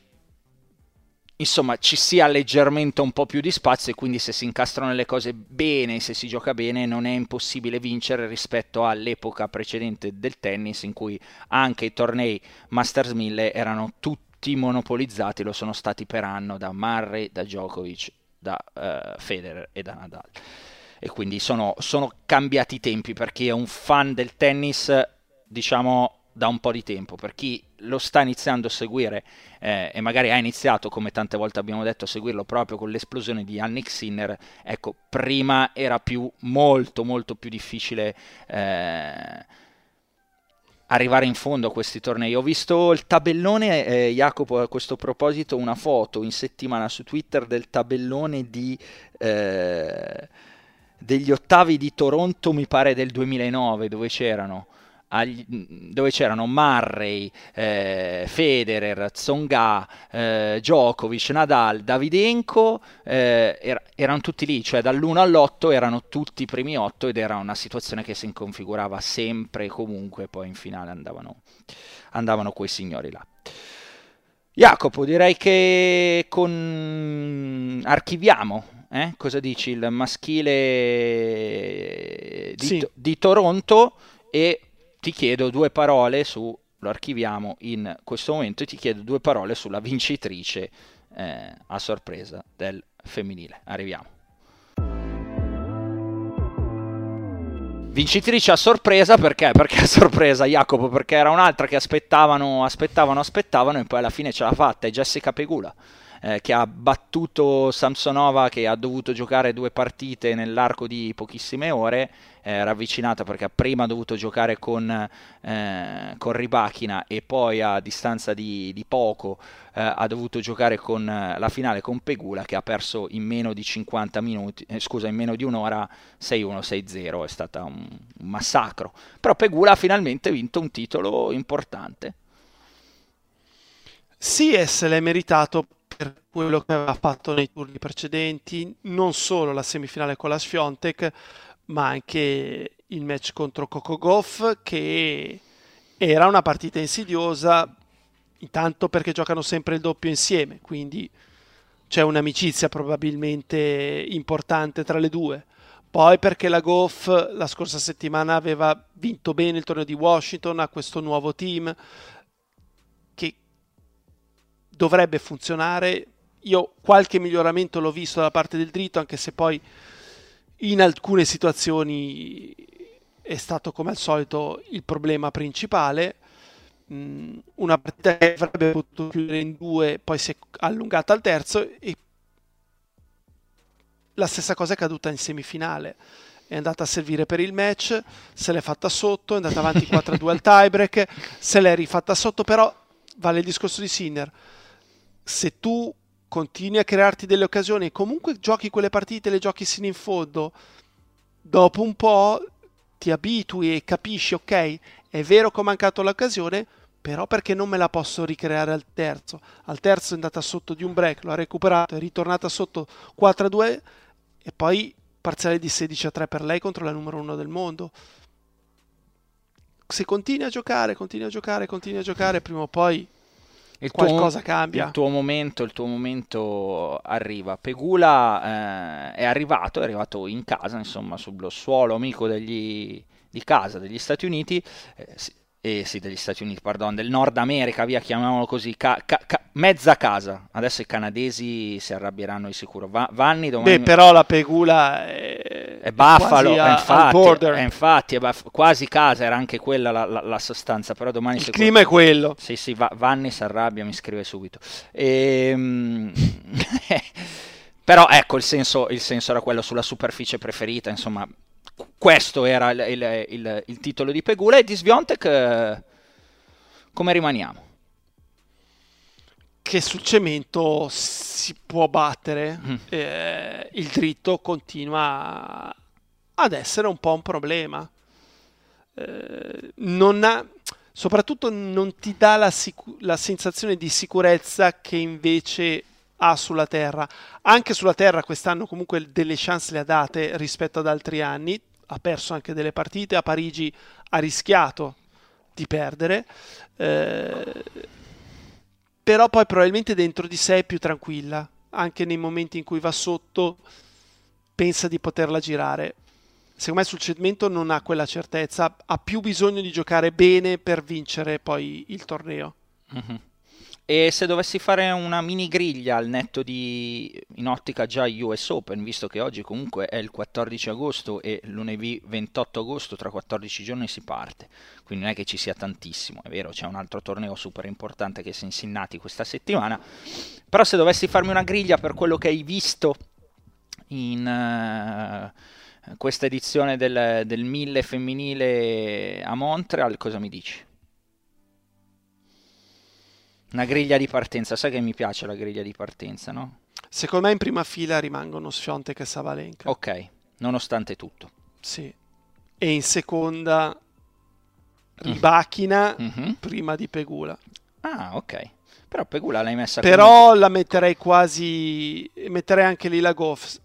insomma ci sia leggermente un po' più di spazio e quindi se si incastrano le cose bene, se si gioca bene, non è impossibile vincere rispetto all'epoca precedente del tennis in cui anche i tornei Masters 1000 erano tutti monopolizzati, lo sono stati per anno da Murray, da Djokovic, da uh, Federer e da Nadal. E quindi sono, sono cambiati i tempi per chi è un fan del tennis, diciamo da un po' di tempo, per chi lo sta iniziando a seguire eh, e magari ha iniziato, come tante volte abbiamo detto, a seguirlo proprio con l'esplosione di Yannick Sinner, ecco, prima era più, molto, molto più difficile eh, arrivare in fondo a questi tornei. Ho visto il tabellone, eh, Jacopo, a questo proposito, una foto in settimana su Twitter del tabellone di eh, degli ottavi di Toronto, mi pare del 2009, dove c'erano agli, dove c'erano Murray, eh, Federer, Tsonga, eh, Djokovic, Nadal, Davidenko, eh, er- erano tutti lì, cioè dall'1 all'8 erano tutti i primi 8 ed era una situazione che si inconfigurava sempre e comunque, poi in finale andavano, andavano quei signori là. Jacopo, direi che con... archiviamo eh? Cosa dici? Il maschile di, sì. di Toronto e ti chiedo due parole su, lo archiviamo in questo momento, e ti chiedo due parole sulla vincitrice eh, a sorpresa del femminile. Arriviamo. Vincitrice a sorpresa perché? Perché a sorpresa Jacopo? Perché era un'altra che aspettavano, aspettavano, aspettavano e poi alla fine ce l'ha fatta, è Jessica Pegula. Eh, che ha battuto Samsonova che ha dovuto giocare due partite nell'arco di pochissime ore eh, ravvicinata perché prima ha dovuto giocare con, eh, con Ribachina e poi a distanza di, di poco eh, ha dovuto giocare con eh, la finale con Pegula che ha perso in meno di 50 minuti, scusa, in meno di un'ora 6-1, 6-0, è stato un, un massacro. Però Pegula ha finalmente vinto un titolo importante. Sì, se l'è meritato per quello che aveva fatto nei turni precedenti, non solo la semifinale con la Sfiontek, ma anche il match contro Coco Goff che era una partita insidiosa intanto perché giocano sempre il doppio insieme quindi c'è un'amicizia probabilmente importante tra le due. Poi perché la Goff la scorsa settimana aveva vinto bene il torneo di Washington ha questo nuovo team dovrebbe funzionare io qualche miglioramento l'ho visto da parte del dritto anche se poi in alcune situazioni è stato come al solito il problema principale. Mm, una partita che avrebbe potuto chiudere in due, poi si è allungata al terzo e la stessa cosa è caduta in semifinale. È andata a servire per il match, se l'è fatta sotto, è andata avanti 4-2 al tiebreak, se l'è rifatta sotto, però vale il discorso di Sinner. Se tu continui a crearti delle occasioni e comunque giochi quelle partite, le giochi sino in fondo, dopo un po' ti abitui e capisci, ok, è vero che ho mancato l'occasione, però perché non me la posso ricreare al terzo? Al terzo è andata sotto di un break, l'ho recuperato, è ritornata sotto 4-2 e poi parziale di 16-3 per lei contro la numero 1 del mondo. Se continui a giocare, continui a giocare, continui a giocare, prima o poi il qualcosa tuo, cambia. Il tuo, momento, il tuo momento arriva. Pegula eh, è arrivato, è arrivato in casa, insomma, sullo suolo amico degli, di casa degli Stati Uniti. Eh, eh, sì, degli Stati Uniti, pardon, del Nord America, via, chiamiamolo così, ca- ca- ca- mezza casa. Adesso i canadesi si arrabbieranno di sicuro. Va- Vanni domani... Beh, però la Pegula è, è Buffalo, è infatti, è infatti è baff- quasi casa, era anche quella la, la, la sostanza, però domani... Il clima è quello. Sì, sì, Va- Vanni si arrabbia, mi scrive subito. Ehm... Però ecco, il senso, il senso, era quello sulla superficie preferita, insomma, questo era il, il, il, il titolo di Pegula e di Sviontek eh, come rimaniamo? Che sul cemento si può battere, mm. eh, il dritto continua ad essere un po' un problema. Eh, non ha, soprattutto non ti dà la, sicu- la sensazione di sicurezza che invece ha sulla terra. Anche sulla terra quest'anno comunque delle chance le ha date rispetto ad altri anni, ha perso anche delle partite, a Parigi ha rischiato di perdere, eh, però poi probabilmente dentro di sé è più tranquilla, anche nei momenti in cui va sotto pensa di poterla girare. Secondo me sul cedimento non ha quella certezza, ha più bisogno di giocare bene per vincere poi il torneo. Mm-hmm. E se dovessi fare una mini griglia al netto di in ottica già US Open, visto che oggi comunque è il 14 agosto e lunedì 28 agosto, tra 14 giorni si parte, quindi non è che ci sia tantissimo, è vero, c'è un altro torneo super importante che è Cincinnati questa settimana, però se dovessi farmi una griglia per quello che hai visto in uh, questa edizione del, del 1000 femminile a Montreal, cosa mi dici? Una griglia di partenza, sai che mi piace la griglia di partenza, no? Secondo me in prima fila rimangono Sfiontek e Savalenka. Ok, nonostante tutto. Sì. E in seconda Ribachina mm-hmm. prima di Pegula. Ah, ok. Però Pegula l'hai messa Però come... la metterei quasi metterei anche lì la Goff.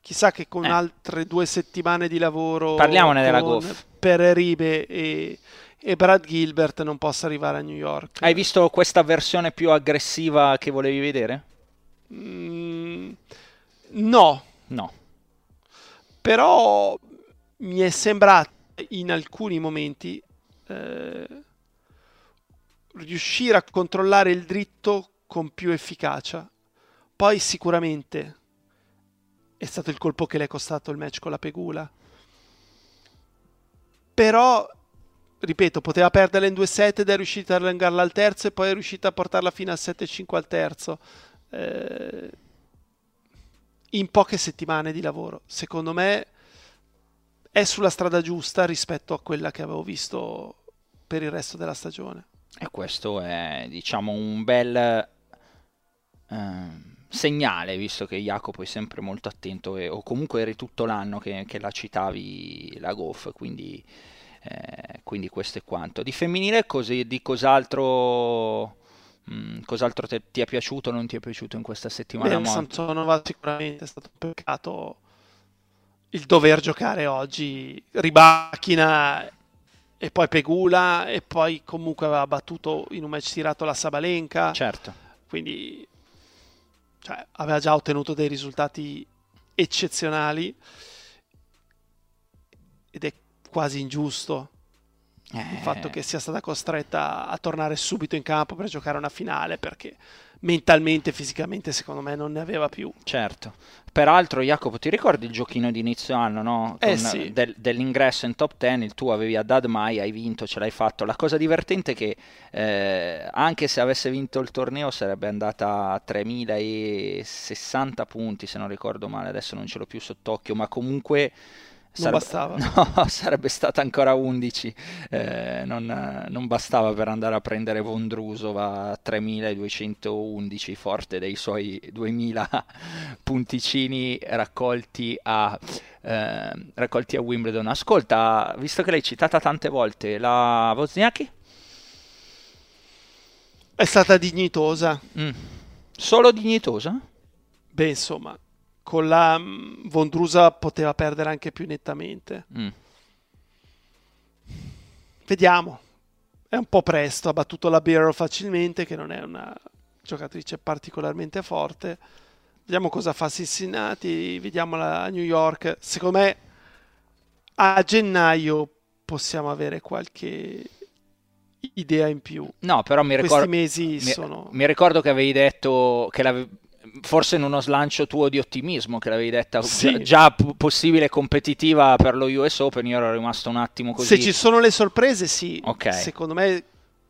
Chissà che con eh. altre due settimane di lavoro Parliamone della Goff. Per Ribe e e Brad Gilbert non possa arrivare a New York. Hai visto questa versione più aggressiva che volevi vedere? Mm, no. No. Però mi è sembrato in alcuni momenti eh, riuscire a controllare il dritto con più efficacia. Poi sicuramente è stato il colpo che le è costato il match con la Pegula. Però ripeto, poteva perderla in due set ed è riuscita a allungarla al terzo e poi è riuscita a portarla fino al 7-5 al terzo. Eh, in poche settimane di lavoro. Secondo me è sulla strada giusta rispetto a quella che avevo visto per il resto della stagione. E questo è, diciamo, un bel eh, segnale, visto che Jacopo è sempre molto attento, e, o comunque eri tutto l'anno che, che la citavi la Goff, quindi eh, quindi questo è quanto. Di femminile così, di cos'altro, mh, mm, cos'altro te, ti è piaciuto o non ti è piaciuto in questa settimana? Beh, Samsonova sicuramente è stato un peccato il dover giocare oggi. Ribacchina e poi Pegula e poi comunque aveva battuto in un match tirato la Sabalenka. Certo. Quindi cioè, aveva già ottenuto dei risultati eccezionali ed è quasi ingiusto eh. il fatto che sia stata costretta a tornare subito in campo per giocare una finale perché mentalmente e fisicamente secondo me non ne aveva più. Certo. Peraltro Jacopo ti ricordi il giochino di inizio anno no? eh sì. del, dell'ingresso in top 10, il tuo avevi a Dadmai, hai vinto, ce l'hai fatto. La cosa divertente è che eh, anche se avesse vinto il torneo sarebbe andata a 3060 punti se non ricordo male, adesso non ce l'ho più sott'occhio, ma comunque non bastava. No, sarebbe stata ancora 11, eh, non, non, bastava per andare a prendere Vondrusova a 3211, forte dei suoi 2000 punticini raccolti a, eh, raccolti a Wimbledon. Ascolta, visto che l'hai citata tante volte, la Wozniacki? È stata dignitosa. Mm. Solo dignitosa? Beh, insomma, con la mm, Vondrusa poteva perdere anche più nettamente. Mm. Vediamo. È un po' presto, ha battuto la Biro facilmente, che non è una giocatrice particolarmente forte. Vediamo cosa fa Cincinnati, vediamo a New York. Secondo me a gennaio possiamo avere qualche idea in più. No, però mi ricordo, mesi mi, sono... mi ricordo che avevi detto che forse in uno slancio tuo di ottimismo che l'avevi detta sì. già p- possibile competitiva per lo US Open io ero rimasto un attimo così se ci sono le sorprese sì okay. secondo me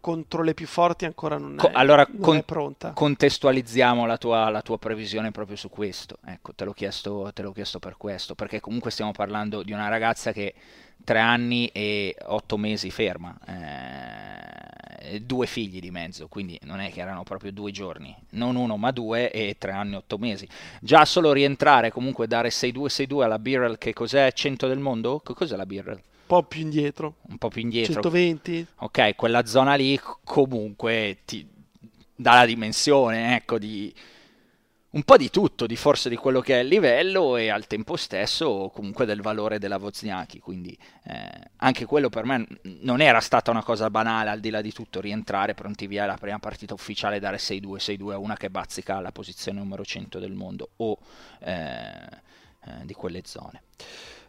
contro le più forti ancora non, Co- è, allora, non con- è pronta. Contestualizziamo la tua, la tua previsione proprio su questo. Ecco, te l'ho, chiesto, te l'ho chiesto per questo, perché comunque stiamo parlando di una ragazza che tre anni e otto mesi ferma, eh, due figli di mezzo, quindi non è che erano proprio due giorni, non uno ma due e tre anni e otto mesi. Già solo rientrare, comunque dare 6-2-6-2 alla Birrell, che cos'è 100 del mondo? Che cos'è la Birrell? Un po' più indietro. Un po' più indietro. 120. Ok, quella zona lì comunque ti dà la dimensione, ecco, di un po' di tutto, di forse di quello che è il livello e al tempo stesso comunque del valore della Wozniacki, quindi eh, anche quello per me non era stata una cosa banale al di là di tutto rientrare pronti via la prima partita ufficiale dare 6-2, 6-2 a una che bazzica alla posizione numero 100 del mondo o eh, eh, di quelle zone.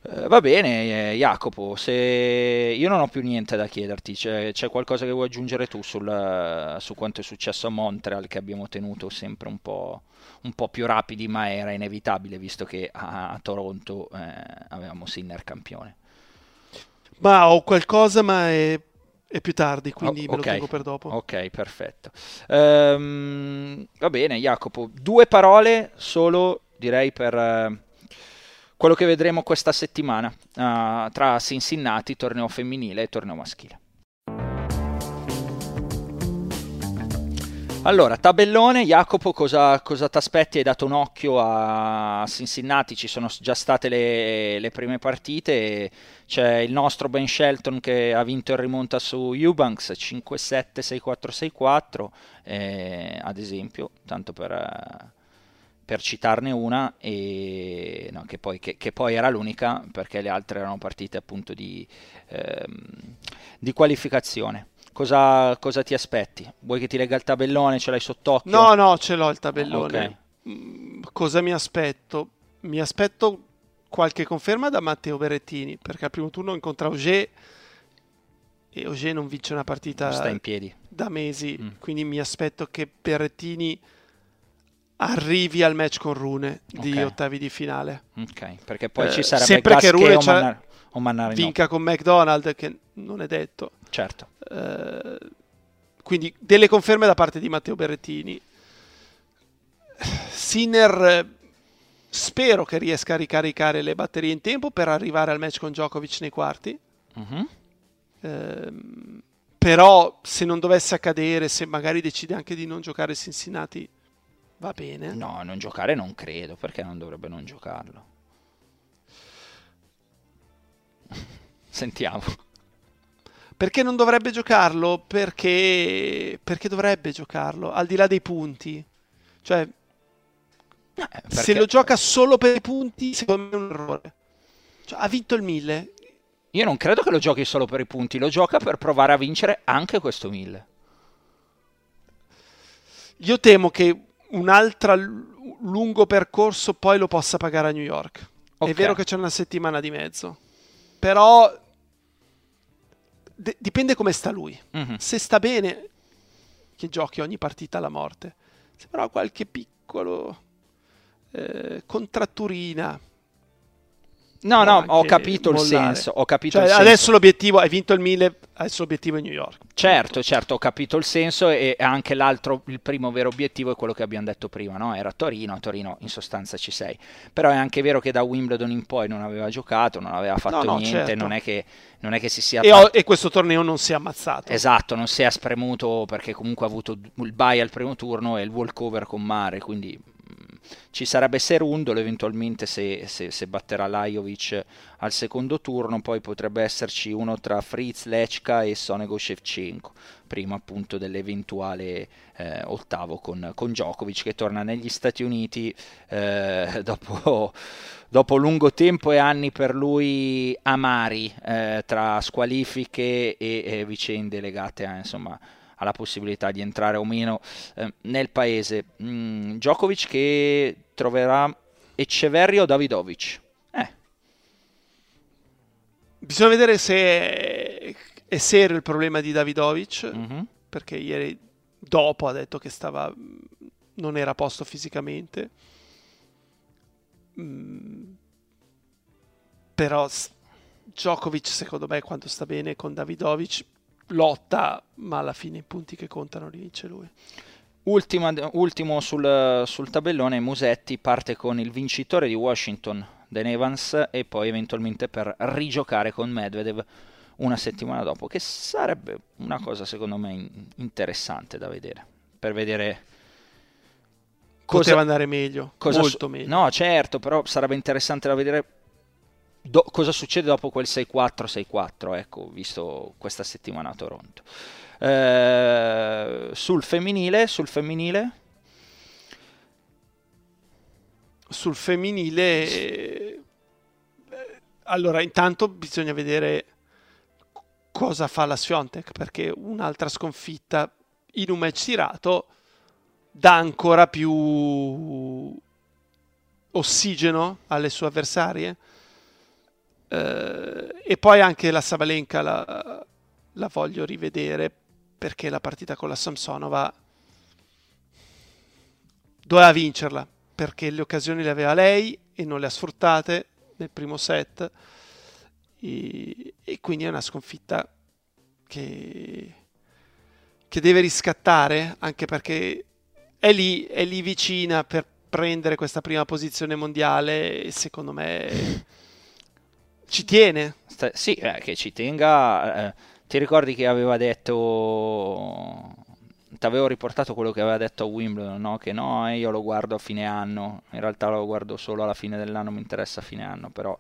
Uh, va bene, eh, Jacopo, se io non ho più niente da chiederti, c'è, c'è qualcosa che vuoi aggiungere tu sul, su quanto è successo a Montreal, che abbiamo tenuto sempre un po', un po più rapidi, ma era inevitabile, visto che a, a Toronto eh, avevamo Sinner campione. Ma ho qualcosa, ma è, è più tardi, quindi oh, me lo okay. tengo per dopo. Ok, perfetto. Um, va bene, Jacopo, due parole solo, direi, per quello che vedremo questa settimana uh, tra Cincinnati, torneo femminile e torneo maschile. Allora, tabellone, Jacopo, cosa, cosa ti aspetti? Hai dato un occhio a Cincinnati, ci sono già state le, le, prime partite, c'è il nostro Ben Shelton che ha vinto in rimonta su Eubanks 5-7, 6-4, 6-4, eh, ad esempio, tanto per per citarne una, e, no, che, poi, che, che, poi, era l'unica perché le altre erano partite appunto di, ehm, di qualificazione. Cosa, cosa, ti aspetti? Vuoi che ti legga il tabellone? Ce l'hai sott'occhio? No, no, ce l'ho il tabellone. Okay. Mm, cosa mi aspetto? Mi aspetto qualche conferma da Matteo Berrettini perché al primo turno incontra Auger e Auger non vince una partita sta in piedi. da mesi, mm. quindi mi aspetto che Berrettini arrivi al match con Rune di okay. ottavi di finale. Ok, perché poi eh, ci sarebbe sempre che Rune o, Mannar- o Mannarino. vinca con McDonald, che non è detto. Certo. Eh, quindi delle conferme da parte di Matteo Berrettini. Sinner spero che riesca a ricaricare le batterie in tempo per arrivare al match con Djokovic nei quarti. Uh-huh. Eh, però se non dovesse accadere, se magari decide anche di non giocare Cincinnati, va bene. No, non giocare non credo, perché non dovrebbe non giocarlo? Sentiamo. Perché non dovrebbe giocarlo? Perché... perché dovrebbe giocarlo, al di là dei punti. Cioè, eh, perché... se lo gioca solo per i punti, secondo me è un errore. Cioè, ha vinto il 1000. Io non credo che lo giochi solo per i punti, lo gioca per provare a vincere anche questo 1000. Io temo che un altro lungo percorso poi lo possa pagare a New York. Okay. È vero che c'è una settimana di mezzo, però de- dipende come sta lui. Mm-hmm. Se sta bene, che giochi ogni partita alla morte. Se però ha qualche piccolo eh, contratturina. No, no, ho capito mollare. il senso. Ho capito cioè, il senso. adesso l'obiettivo, hai vinto il 1000, adesso l'obiettivo è New York. Certo, certo, ho capito il senso e anche l'altro, il primo vero obiettivo è quello che abbiamo detto prima, no? Era Torino, a Torino in sostanza ci sei. Però è anche vero che da Wimbledon in poi non aveva giocato, non aveva fatto no, no, niente, certo. non, è che, non, è che, si sia... E, ho, e, questo torneo non si è ammazzato. Esatto, non si è spremuto perché comunque ha avuto il bye al primo turno e il walkover con Mare, quindi ci sarebbe Serundolo eventualmente se, se, se, batterà Lajovic al secondo turno, poi potrebbe esserci uno tra Fritz, Lechka e Sonego Shevchenko, prima appunto dell'eventuale eh, ottavo con, con Djokovic che torna negli Stati Uniti eh, dopo, dopo lungo tempo e anni per lui amari eh, tra squalifiche e, e vicende legate a insomma alla possibilità di entrare o meno eh, nel paese. Mm, Djokovic che troverà Ecceverri o Davidovic? Eh. Bisogna vedere se è serio il problema di Davidovic, mm-hmm. perché ieri dopo ha detto che stava non era a posto fisicamente. Mm, però Djokovic secondo me quando sta bene con Davidovic lotta, ma alla fine i punti che contano li vince lui. Ultima, ultimo sul, sul, tabellone, Musetti parte con il vincitore di Washington, Dan Evans, e poi eventualmente per rigiocare con Medvedev una settimana dopo, che sarebbe una cosa secondo me interessante da vedere, per vedere cosa, poteva andare meglio, cosa molto meglio. No, certo, però sarebbe interessante da vedere do- cosa succede dopo quel 6-4-6-4, ecco, visto questa settimana a Toronto. Eh, sul femminile, sul femminile? Sul femminile, eh, allora intanto bisogna vedere cosa fa la Sviontek, perché un'altra sconfitta in un match tirato dà ancora più ossigeno alle sue avversarie. Eh, e poi anche la Sabalenka la, la voglio rivedere perché la partita con la Samsonova doveva vincerla perché le occasioni le aveva lei e non le ha sfruttate nel primo set. E, e quindi è una sconfitta che, che, deve riscattare anche perché è lì, è lì vicina per prendere questa prima posizione mondiale e secondo me ci tiene. Sì, eh, che ci tenga. Eh ti ricordi che aveva detto ti avevo riportato quello che aveva detto a Wimbledon, no? che no, eh, io lo guardo a fine anno, in realtà lo guardo solo alla fine dell'anno, mi interessa a fine anno, però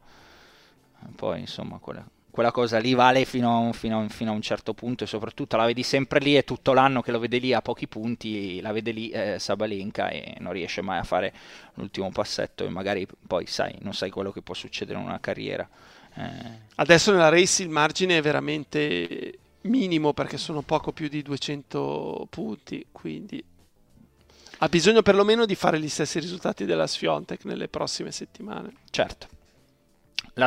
eh, poi insomma quella, quella cosa lì vale fino a, fino, a, fino a, un certo punto e soprattutto la vedi sempre lì e tutto l'anno che lo vede lì a pochi punti, la vede lì eh, Sabalenka e non riesce mai a fare l'ultimo passetto e magari poi sai, non sai quello che può succedere in una carriera. Eh. Adesso nella race il margine è veramente minimo perché sono poco più di 200 punti, quindi ha bisogno perlomeno di fare gli stessi risultati della Sfiontek nelle prossime settimane. Certo.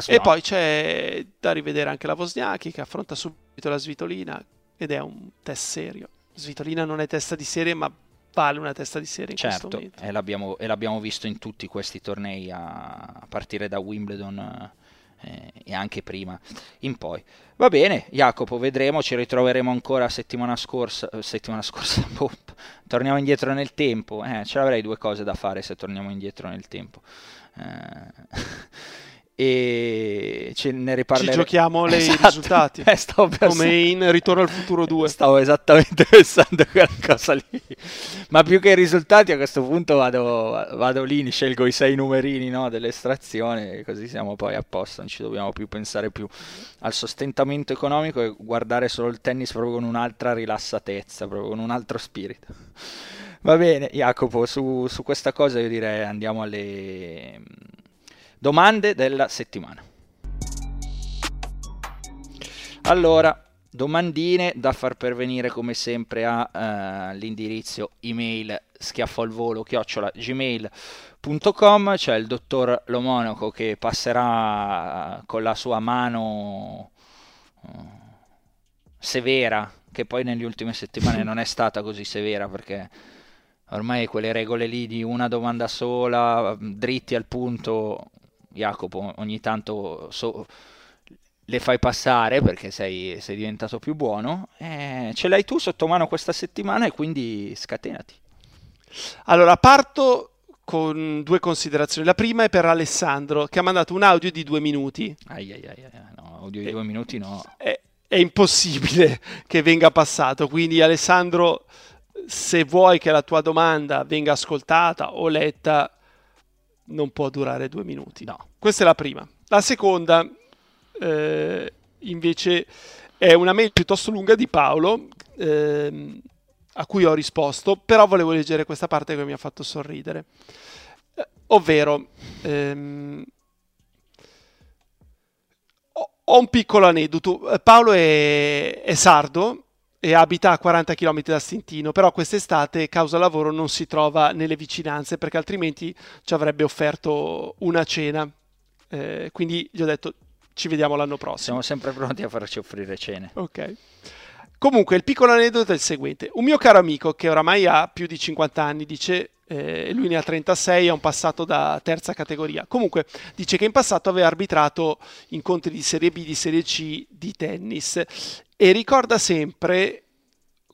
E poi c'è da rivedere anche la Wozniacki che affronta subito la Svitolina ed è un test serio. Svitolina non è testa di serie, ma vale una testa di serie in certo, questo momento. E l'abbiamo, e l'abbiamo visto in tutti questi tornei a, a partire da Wimbledon eh, e anche prima in poi. Va bene, Jacopo, vedremo, ci ritroveremo ancora settimana scorsa, eh, settimana scorsa, boh, torniamo indietro nel tempo, eh, ce l'avrei due cose da fare se torniamo indietro nel tempo. Eh, e ce ne riparleremo. Ci giochiamo le esatto. risultati. Eh, come in Ritorno al futuro 2. Stavo esattamente pensando a quella cosa lì. Ma più che i risultati a questo punto vado, vado lì, scelgo i sei numerini no, dell'estrazione così siamo poi a posto, non ci dobbiamo più pensare più al sostentamento economico e guardare solo il tennis proprio con un'altra rilassatezza, proprio con un altro spirito. Va bene, Jacopo, su, su questa cosa io direi andiamo alle Domande della settimana. Allora, domandine da far pervenire come sempre all'indirizzo uh, email schiaffoalvolo chiocciola gmail.com c'è il dottor Lomonaco che passerà con la sua mano uh, severa che poi nelle ultime settimane non è stata così severa perché ormai quelle regole lì di una domanda sola dritti al punto Jacopo ogni tanto so, le fai passare perché sei, sei diventato più buono, eh, ce l'hai tu sotto mano questa settimana e quindi scatenati. Allora, parto con due considerazioni. La prima è per Alessandro che ha mandato un audio di due minuti. Ai, ai, ai, no, audio di due minuti no. È, è impossibile che venga passato, quindi Alessandro, se vuoi che la tua domanda venga ascoltata o letta, non può durare due minuti. No. Questa è la prima. La seconda, eh, invece, è una mail piuttosto lunga di Paolo, eh, a cui ho risposto, però volevo leggere questa parte che mi ha fatto sorridere. Eh, ovvero, ehm, ho un piccolo aneddoto. Paolo è, è sardo e abita a 40 km da Stintino, però quest'estate causa lavoro non si trova nelle vicinanze perché altrimenti ci avrebbe offerto una cena. Eh, quindi gli ho detto ci vediamo l'anno prossimo. Siamo sempre pronti a farci offrire cene. Ok. Comunque il piccolo aneddoto è il seguente. Un mio caro amico che oramai ha più di 50 anni dice eh, lui ne ha 36, ha un passato da terza categoria. Comunque dice che in passato aveva arbitrato incontri di Serie B, di Serie C di tennis e ricorda sempre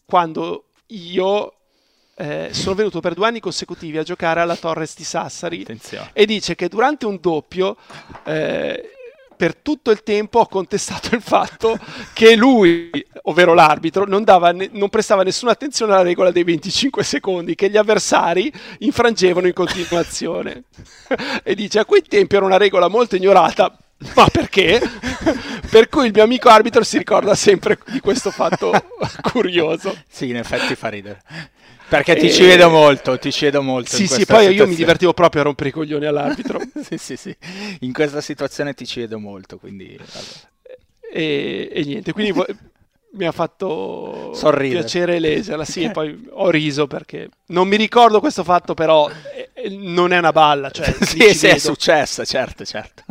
quando io eh, sono venuto per due anni consecutivi a giocare alla Torres di Sassari Attenzione. e dice che durante un doppio eh, per tutto il tempo ho contestato il fatto che lui, ovvero l'arbitro, non, dava non prestava nessuna attenzione alla regola dei 25 secondi che gli avversari infrangevano in continuazione. e dice a quei tempi era una regola molto ignorata. Ma perché? per cui il mio amico arbitro si ricorda sempre di questo fatto curioso. Sì, in effetti fa ridere. Perché ti E- ci vedo molto, ti ci vedo molto. Sì, sì, poi io mi situazione. divertivo proprio a rompere i coglioni all'arbitro. sì, sì, sì. In questa situazione ti ci vedo molto, quindi... e, e niente, quindi vo- mi ha fatto Sorridere. piacere leggerla. Sì, e poi ho riso perché non mi ricordo questo fatto, però eh, eh, non è una balla. Cioè, sì, sì, è vedo. successo, certo, certo.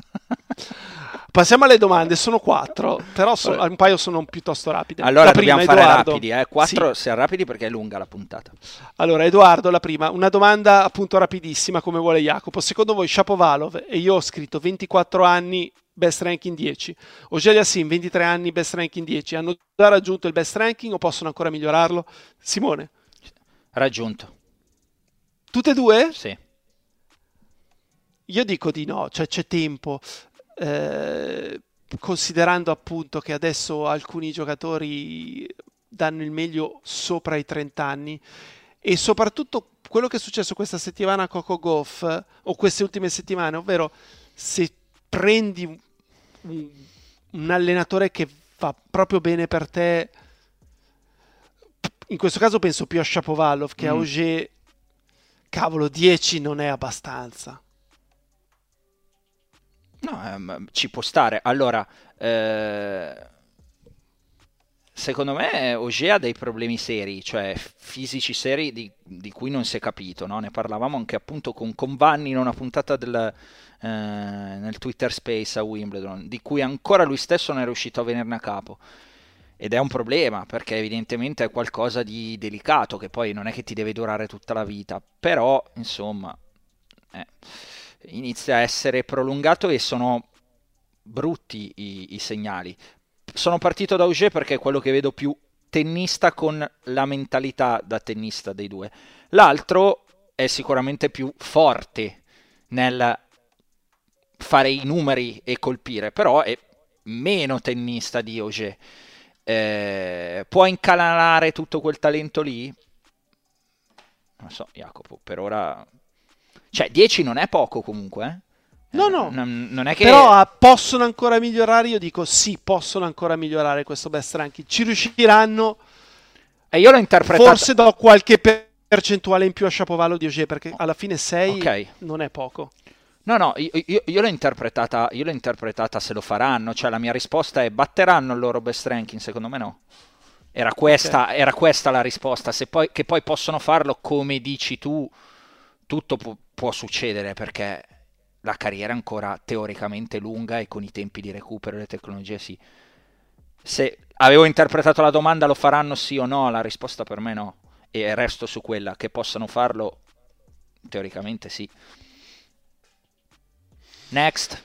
Passiamo alle domande, sono quattro, però so- un paio sono piuttosto rapide. Allora La prima, dobbiamo fare Edoardo. rapidi, eh? Quattro, Sì. siamo rapidi perché è lunga la puntata. Allora, Edoardo, la prima, una domanda appunto rapidissima come vuole Jacopo. Secondo voi Shapovalov, e io ho scritto 24 anni, best ranking 10. Ogelia Sim, 23 anni, best ranking 10. Hanno già raggiunto il best ranking o possono ancora migliorarlo? Simone, Raggiunto, tutte e due? sì. Io dico di no, cioè c'è tempo. Eh, considerando appunto che adesso alcuni giocatori danno il meglio sopra i 30 anni e soprattutto quello che è successo questa settimana a Coco Goff o queste ultime settimane, ovvero se prendi un, allenatore che va proprio bene per te, in questo caso penso più a Shapovalov che a Mm. Auger, cavolo, 10 non è abbastanza. No, ehm, ci può stare. Allora, eh, secondo me Ogier ha dei problemi seri, cioè fisici seri di, di cui non si è capito, no? Ne parlavamo anche appunto con, con Vanni in una puntata del, eh, nel Twitter Space a Wimbledon, di cui ancora lui stesso non è riuscito a venirne a capo. Ed è un problema perché evidentemente è qualcosa di delicato che poi non è che ti deve durare tutta la vita, però insomma eh, inizia a essere prolungato e sono brutti i, i segnali. Sono partito da Auger perché è quello che vedo più tennista con la mentalità da tennista dei due. L'altro è sicuramente più forte nel fare i numeri e colpire, però è meno tennista di Auger. Eh, può incanalare tutto quel talento lì? Non so, Jacopo, per ora... Cioè, 10 non è poco comunque, eh? No, no. Non, non è che... Però ah, possono ancora migliorare? Io dico sì, possono ancora migliorare questo best ranking. Ci riusciranno? E io l'ho interpretato... Forse do qualche per- percentuale in più a Shapovalov di Auger perché alla fine 6 Ok. non è poco. No, no, io, io- io l'ho interpretata, io l'ho interpretata se lo faranno, cioè la mia risposta è batteranno il loro best ranking, secondo me no. Era questa, era questa la risposta, se poi, che poi possono farlo come dici tu, tutto può succedere perché la carriera è ancora teoricamente lunga e con i tempi di recupero e le tecnologie sì. Se avevo interpretato la domanda lo faranno sì o no, la risposta per me no. E resto su quella, che possano farlo teoricamente sì. Next.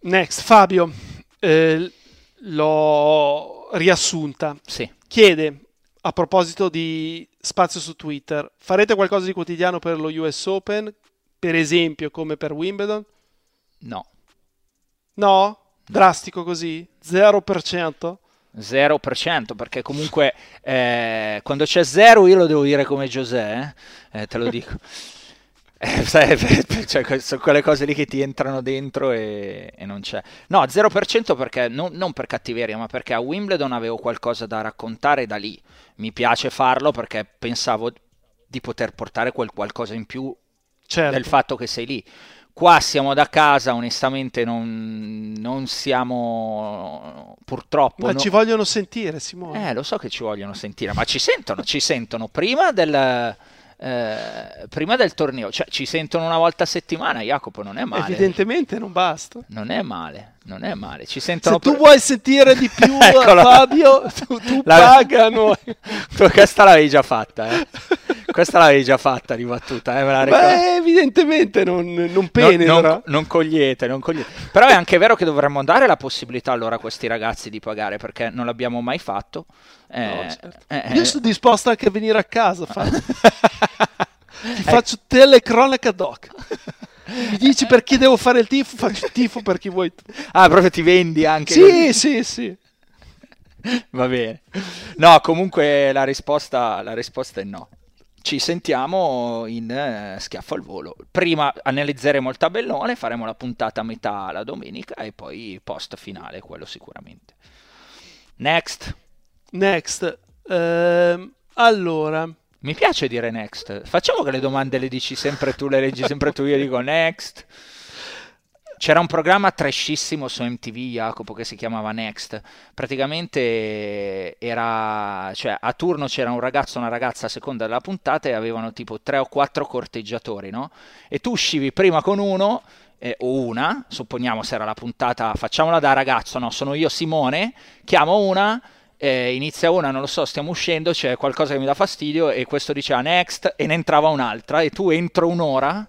Next, Fabio, eh, l'ho riassunta. Sì. Chiede, a proposito di spazio su Twitter, farete qualcosa di quotidiano per lo US Open? Per esempio come per Wimbledon? No. No? Drastico così? 0%? 0% perché comunque eh, quando c'è 0 io lo devo dire come Giuseppe, eh? Eh, te lo dico. Eh, cioè, sono quelle cose lì che ti entrano dentro e, e non c'è. No, 0% perché non, non per cattiveria, ma perché a Wimbledon avevo qualcosa da raccontare da lì. Mi piace farlo perché pensavo di poter portare quel qualcosa in più Certo. del fatto che sei lì. Qua siamo da casa, onestamente non, non siamo purtroppo. Ma no- ci vogliono sentire, Simone. eh, lo so che ci vogliono sentire, ma ci sentono, ci sentono prima del, eh, prima del torneo, cioè ci sentono una volta a settimana, Jacopo, non è male. Evidentemente non basta. Non è male, non è male. Ci sentono Se tu pr- vuoi sentire di più. Fabio, tu, tu La- paga noi. Tu questa l'avevi già fatta, eh? questa l'avevi già fatta di battuta, eh, me la Beh, evidentemente non, non penetra. Non, non, non, cogliete, non cogliete. Però è anche vero che dovremmo dare la possibilità allora a questi ragazzi di pagare, perché non l'abbiamo mai fatto. Eh, no, certo. eh, Io sono disposto anche a venire a casa. Ti faccio telecronaca doc. Mi dici per chi devo fare il tifo? Faccio il tifo per chi vuoi. Ah, proprio ti vendi anche? Sì, così. sì, sì. Va bene. No, comunque la risposta, la risposta è no. Ci sentiamo in eh, schiaffo al volo. Prima analizzeremo il tabellone, faremo la puntata a metà la domenica e poi post finale, quello sicuramente. Next. Next. Uh, allora, mi piace dire next. Facciamo che le domande le dici sempre tu, le leggi sempre tu, io dico next. C'era un programma trashissimo su MTV, Jacopo, che si chiamava Next. Praticamente era, cioè, a turno c'era un ragazzo e una ragazza a seconda della puntata e avevano tipo tre o quattro corteggiatori, no? E tu uscivi prima con uno eh, o una, supponiamo se era la puntata, facciamola da ragazzo, no? Sono io Simone, chiamo una eh, inizia una, non lo so, stiamo uscendo, c'è qualcosa che mi dà fastidio e questo diceva next e ne entrava un'altra e tu entro un'ora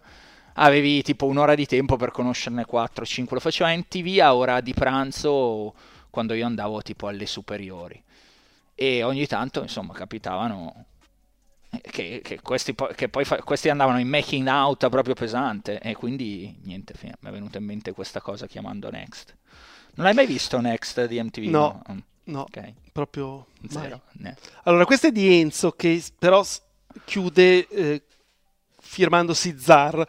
avevi tipo un'ora di tempo per conoscerne 4-5, lo faceva in tv a ora di pranzo quando io andavo tipo alle superiori e ogni tanto insomma capitavano che, che, questi, che poi fa, questi, andavano in making out proprio pesante e quindi niente, mi è venuta in mente questa cosa chiamando Next. Non hai mai visto Next di MTV? No. no? No, okay. proprio zero. Allora, questa è di Enzo che però chiude eh, firmandosi Zar.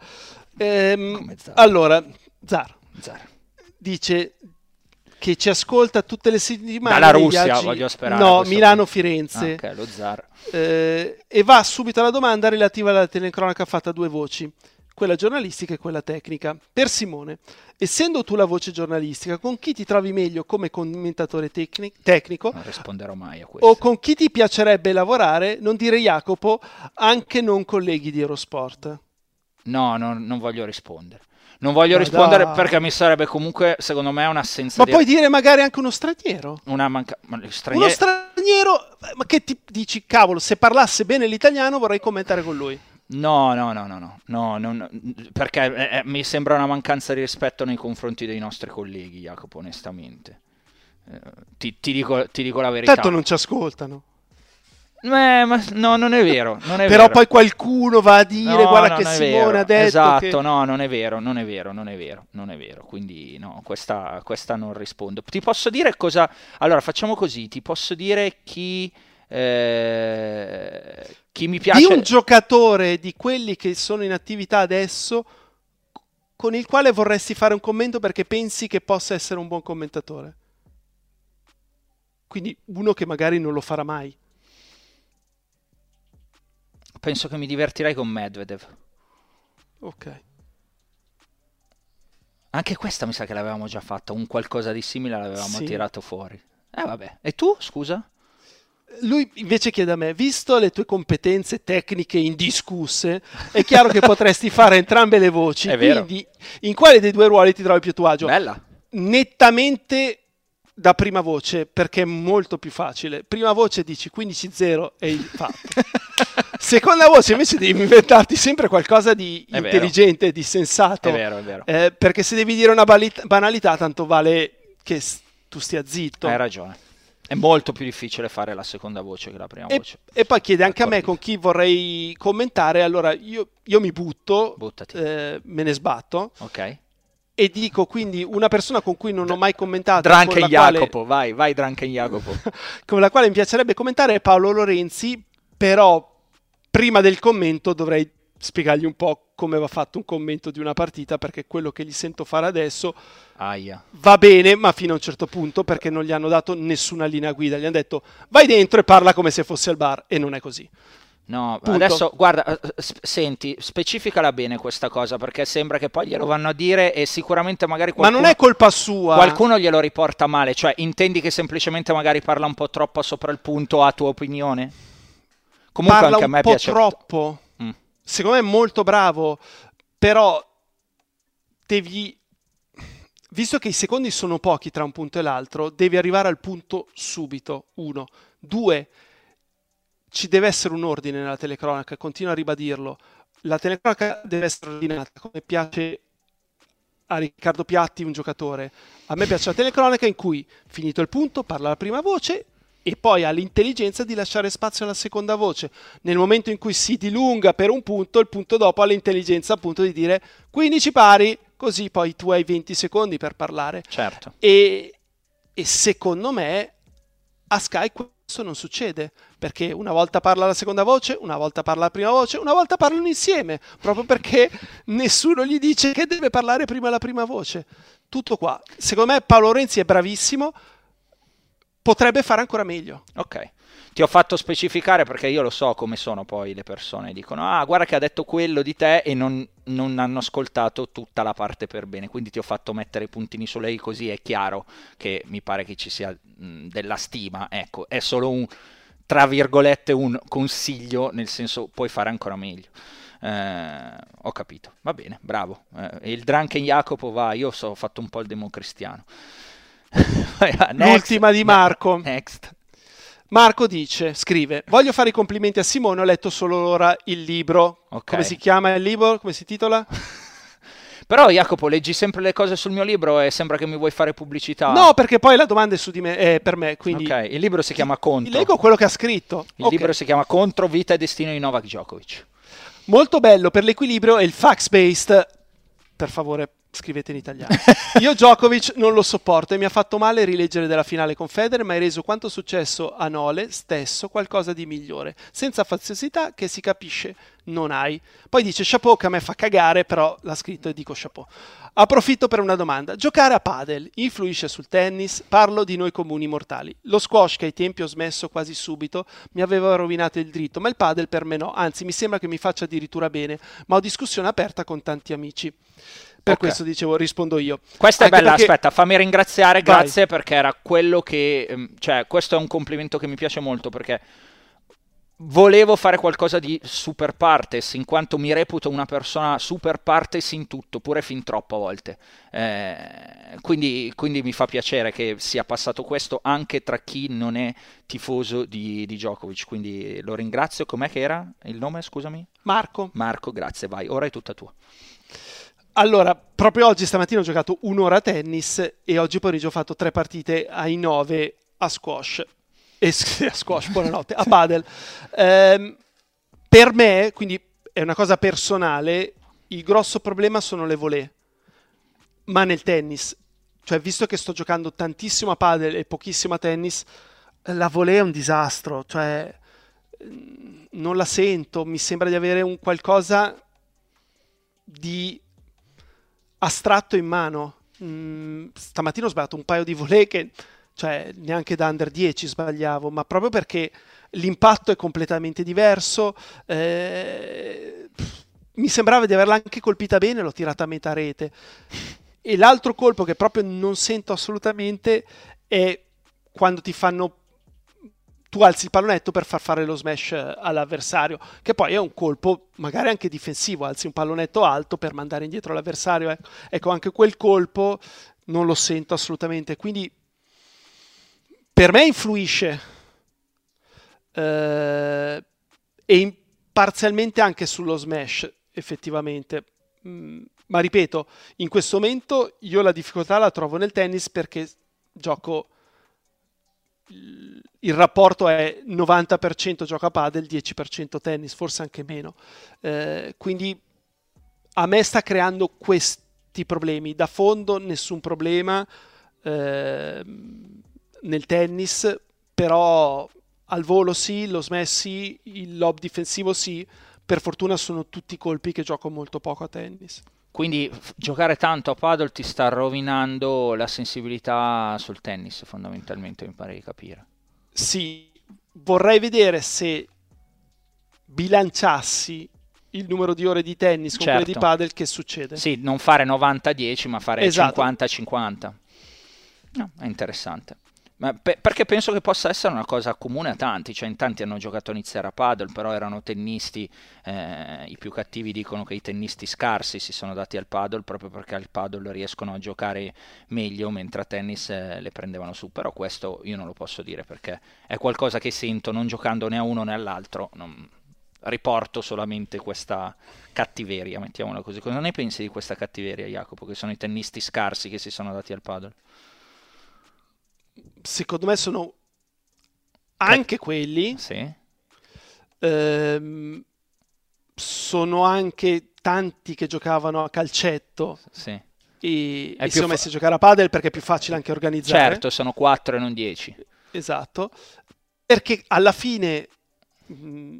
Ehm, Zar. Allora, Zar. Zar. Dice che ci ascolta tutte le settimane. Dalla Russia, viaggi... voglio sperare. No, Milano-Firenze. Ah, ok, lo Zar. Eh, e va subito alla domanda relativa alla telecronaca fatta a due voci quella giornalistica e quella tecnica. Per Simone, essendo tu la voce giornalistica, con chi ti trovi meglio come commentatore tecnic- tecnico? Non risponderò mai a questo. O con chi ti piacerebbe lavorare, non dire Jacopo, anche non colleghi di Eurosport? No, no non voglio rispondere. Non voglio Ma rispondere dai. perché mi sarebbe comunque, secondo me, un'assenza Ma di... puoi dire magari anche uno straniero? Una manca... straniero... Uno straniero, ma che ti dici, cavolo, se parlasse bene l'italiano vorrei commentare con lui. No, no, no, no, no, no, no perché eh, eh, mi sembra una mancanza di rispetto nei confronti dei nostri colleghi, Jacopo, onestamente. Eh, ti, ti, dico, ti, dico, la verità. Tanto non ci ascoltano. Eh, ma no, non è vero. Non è Però vero. poi qualcuno va a dire, no, guarda che Simone ha detto Esatto, che... no, non è vero, non è vero, non è vero, non è vero. Quindi no, questa, questa non rispondo. Ti posso dire cosa... Allora, facciamo così, ti posso dire chi... Eh, chi mi piace... Di un giocatore di quelli che sono in attività adesso con il quale vorresti fare un commento perché pensi che possa essere un buon commentatore. Quindi uno che magari non lo farà mai. Penso che mi divertirei con Medvedev. Ok. Anche questa mi sa che l'avevamo già fatta, un qualcosa di simile l'avevamo sì. tirato fuori. Eh vabbè. E tu, scusa? lui invece chiede a me, visto le tue competenze tecniche indiscusse, è chiaro che potresti fare entrambe le voci. È quindi, in quale dei due ruoli ti trovi più a tuo agio? Bella. Nettamente da prima voce, perché è molto più facile. Prima voce dici 15-0 e il fatto. Seconda voce invece devi inventarti sempre qualcosa di è intelligente, vero. di sensato. È vero, è vero. Eh, perché se devi dire una banalità, tanto vale che tu stia zitto. Hai ragione. È molto più difficile fare la seconda voce che la prima e, voce. E poi chiede anche a me con chi vorrei commentare. Allora io, io mi butto, eh, me ne sbatto. Ok. E dico quindi una persona con cui non ho mai commentato. Drunken Jacopo, quale... vai, vai Drunken Jacopo. con la quale mi piacerebbe commentare è Paolo Lorenzi, però prima del commento dovrei spiegargli un po' come va fatto un commento di una partita, perché quello che gli sento fare adesso Aia. va bene, ma fino a un certo punto, perché non gli hanno dato nessuna linea guida. Gli hanno detto vai dentro e parla come se fosse al bar, e non è così. No, Punto. adesso guarda, eh, eh, senti, specificala bene questa cosa perché sembra che poi glielo vanno a dire e sicuramente magari qualcuno... Ma non è colpa sua. Qualcuno glielo riporta male, cioè intendi che semplicemente magari parla un po' troppo sopra il punto a tua opinione? Comunque parla anche a me piace... un po' troppo secondo me è molto bravo, però devi, visto che i secondi sono pochi tra un punto e l'altro, devi arrivare al punto subito, uno. Due, ci deve essere un ordine nella telecronaca, continuo a ribadirlo. La telecronaca deve essere ordinata come piace a Riccardo Piatti, un giocatore. A me piace la telecronaca in cui, finito il punto, parla la prima voce e poi ha l'intelligenza di lasciare spazio alla seconda voce. Nel momento in cui si dilunga per un punto, il punto dopo ha l'intelligenza appunto di dire 15 pari, così poi tu hai 20 secondi per parlare. Certo. E, e secondo me a Sky questo non succede perché una volta parla la seconda voce, una volta parla la prima voce, una volta parlano insieme, proprio perché nessuno gli dice che deve parlare prima la prima voce. Tutto qua. Secondo me Paolo Renzi è bravissimo, potrebbe fare ancora meglio. Ok. Ti ho fatto specificare perché io lo so come sono poi le persone. Dicono, ah, guarda che ha detto quello di te e non, non hanno ascoltato tutta la parte per bene. Quindi ti ho fatto mettere i puntini su lei così è chiaro che mi pare che ci sia mh, della stima. Ecco, è solo un, tra virgolette, un consiglio, nel senso puoi fare ancora meglio. Eh, ho capito, va bene, bravo. Eh, il Drunken Jacopo va, io so, ho fatto un po' il democristiano. L'ultima di Marco. Next. Marco dice, scrive, voglio fare i complimenti a Simone, ho letto solo ora il libro. Okay. Come si chiama il libro? Come si titola? Però Jacopo, leggi sempre le cose sul mio libro e sembra che mi vuoi fare pubblicità. No, perché poi la domanda è su di me, è per me. Quindi ok, il libro si chiama Contro. Leggo quello che ha scritto. Il okay. libro si chiama Contro, vita e destino di Novak Djokovic. Molto bello per l'equilibrio e il fax-based. Per favore, scrivete in italiano. Io Djokovic non lo sopporto e mi ha fatto male rileggere della finale con Federer, ma hai reso quanto successo a Nole stesso qualcosa di migliore, senza faziosità che si capisce non hai. Poi dice chapeau che a me fa cagare, però l'ha scritto e dico chapeau. Approfitto per una domanda. Giocare a padel influisce sul tennis? Parlo di noi comuni mortali. Lo squash che ai tempi ho smesso quasi subito mi aveva rovinato il dritto, ma il padel per me no, anzi mi sembra che mi faccia addirittura bene, ma ho discussione aperta con tanti amici. Per okay. questo dicevo, rispondo io. Questa Anche è bella, perché... aspetta, fammi ringraziare, grazie Vai. perché era quello che... Ehm, cioè, questo è un complimento che mi piace molto perché volevo fare qualcosa di super partes, in quanto mi reputo una persona super partes in tutto, pure fin troppo a volte. Eh, quindi, quindi, mi fa piacere che sia passato questo anche tra chi non è tifoso di, di Djokovic. Quindi lo ringrazio. Com'è che era il nome, scusami? Marco. Marco, grazie, vai. Ora è tutta tua. Allora, proprio oggi stamattina ho giocato un'ora a tennis e oggi pomeriggio ho fatto tre partite ai nove a squash. E, a squash, buonanotte, a padel. Eh, per me, quindi è una cosa personale, il grosso problema sono le volée. Ma nel tennis, cioè visto che sto giocando tantissimo a padel e pochissimo a tennis, la volée è un disastro, cioè non la sento, mi sembra di avere un qualcosa di astratto in mano. Mm, stamattina ho sbagliato un paio di volée che, cioè, neanche da under 10 sbagliavo, ma proprio perché l'impatto è completamente diverso. Eh, mi sembrava di averla anche colpita bene, l'ho tirata a metà rete. E l'altro colpo che proprio non sento assolutamente è quando ti fanno tu alzi il pallonetto per far fare lo smash eh, all'avversario, che poi è un colpo magari anche difensivo, alzi un pallonetto alto per mandare indietro l'avversario. Ecco, ecco anche quel colpo non lo sento assolutamente, quindi per me influisce eh, e in, parzialmente anche sullo smash, effettivamente. Mm, ma ripeto, in questo momento io la difficoltà la trovo nel tennis perché gioco il rapporto è 90% gioca padel, 10% tennis, forse anche meno. Eh, quindi a me sta creando questi problemi. Da fondo nessun problema eh, nel tennis, però al volo sì, lo smash sì, il lob difensivo sì. Per fortuna sono tutti colpi che gioco molto poco a tennis. Quindi giocare tanto a paddle ti sta rovinando la sensibilità sul tennis, fondamentalmente, mi pare di capire. Sì, vorrei vedere se bilanciassi il numero di ore di tennis con certo. quelle di certo. paddle che succede. Sì, non fare 90-10, ma fare esatto. 50-50. No, è interessante. Pe- perché penso che possa essere una cosa comune a tanti, cioè in tanti hanno giocato a iniziare a paddle, però erano tennisti, eh, i più cattivi dicono che i tennisti scarsi si sono dati al paddle proprio perché al paddle riescono a giocare meglio, mentre a tennis eh, le prendevano su, però questo io non lo posso dire perché è qualcosa che sento non giocando né a uno né all'altro, non... riporto solamente questa cattiveria, mettiamola così. Cosa ne pensi di questa cattiveria, Jacopo, che sono i tennisti scarsi che si sono dati al paddle? Secondo me sono anche quelli. Sì. Ehm, sono anche tanti che giocavano a calcetto Sì. e, e si sono fa- messi a giocare a padel perché è più facile anche organizzare. Certo, sono 4 e non 10. Esatto. Perché alla fine, mh,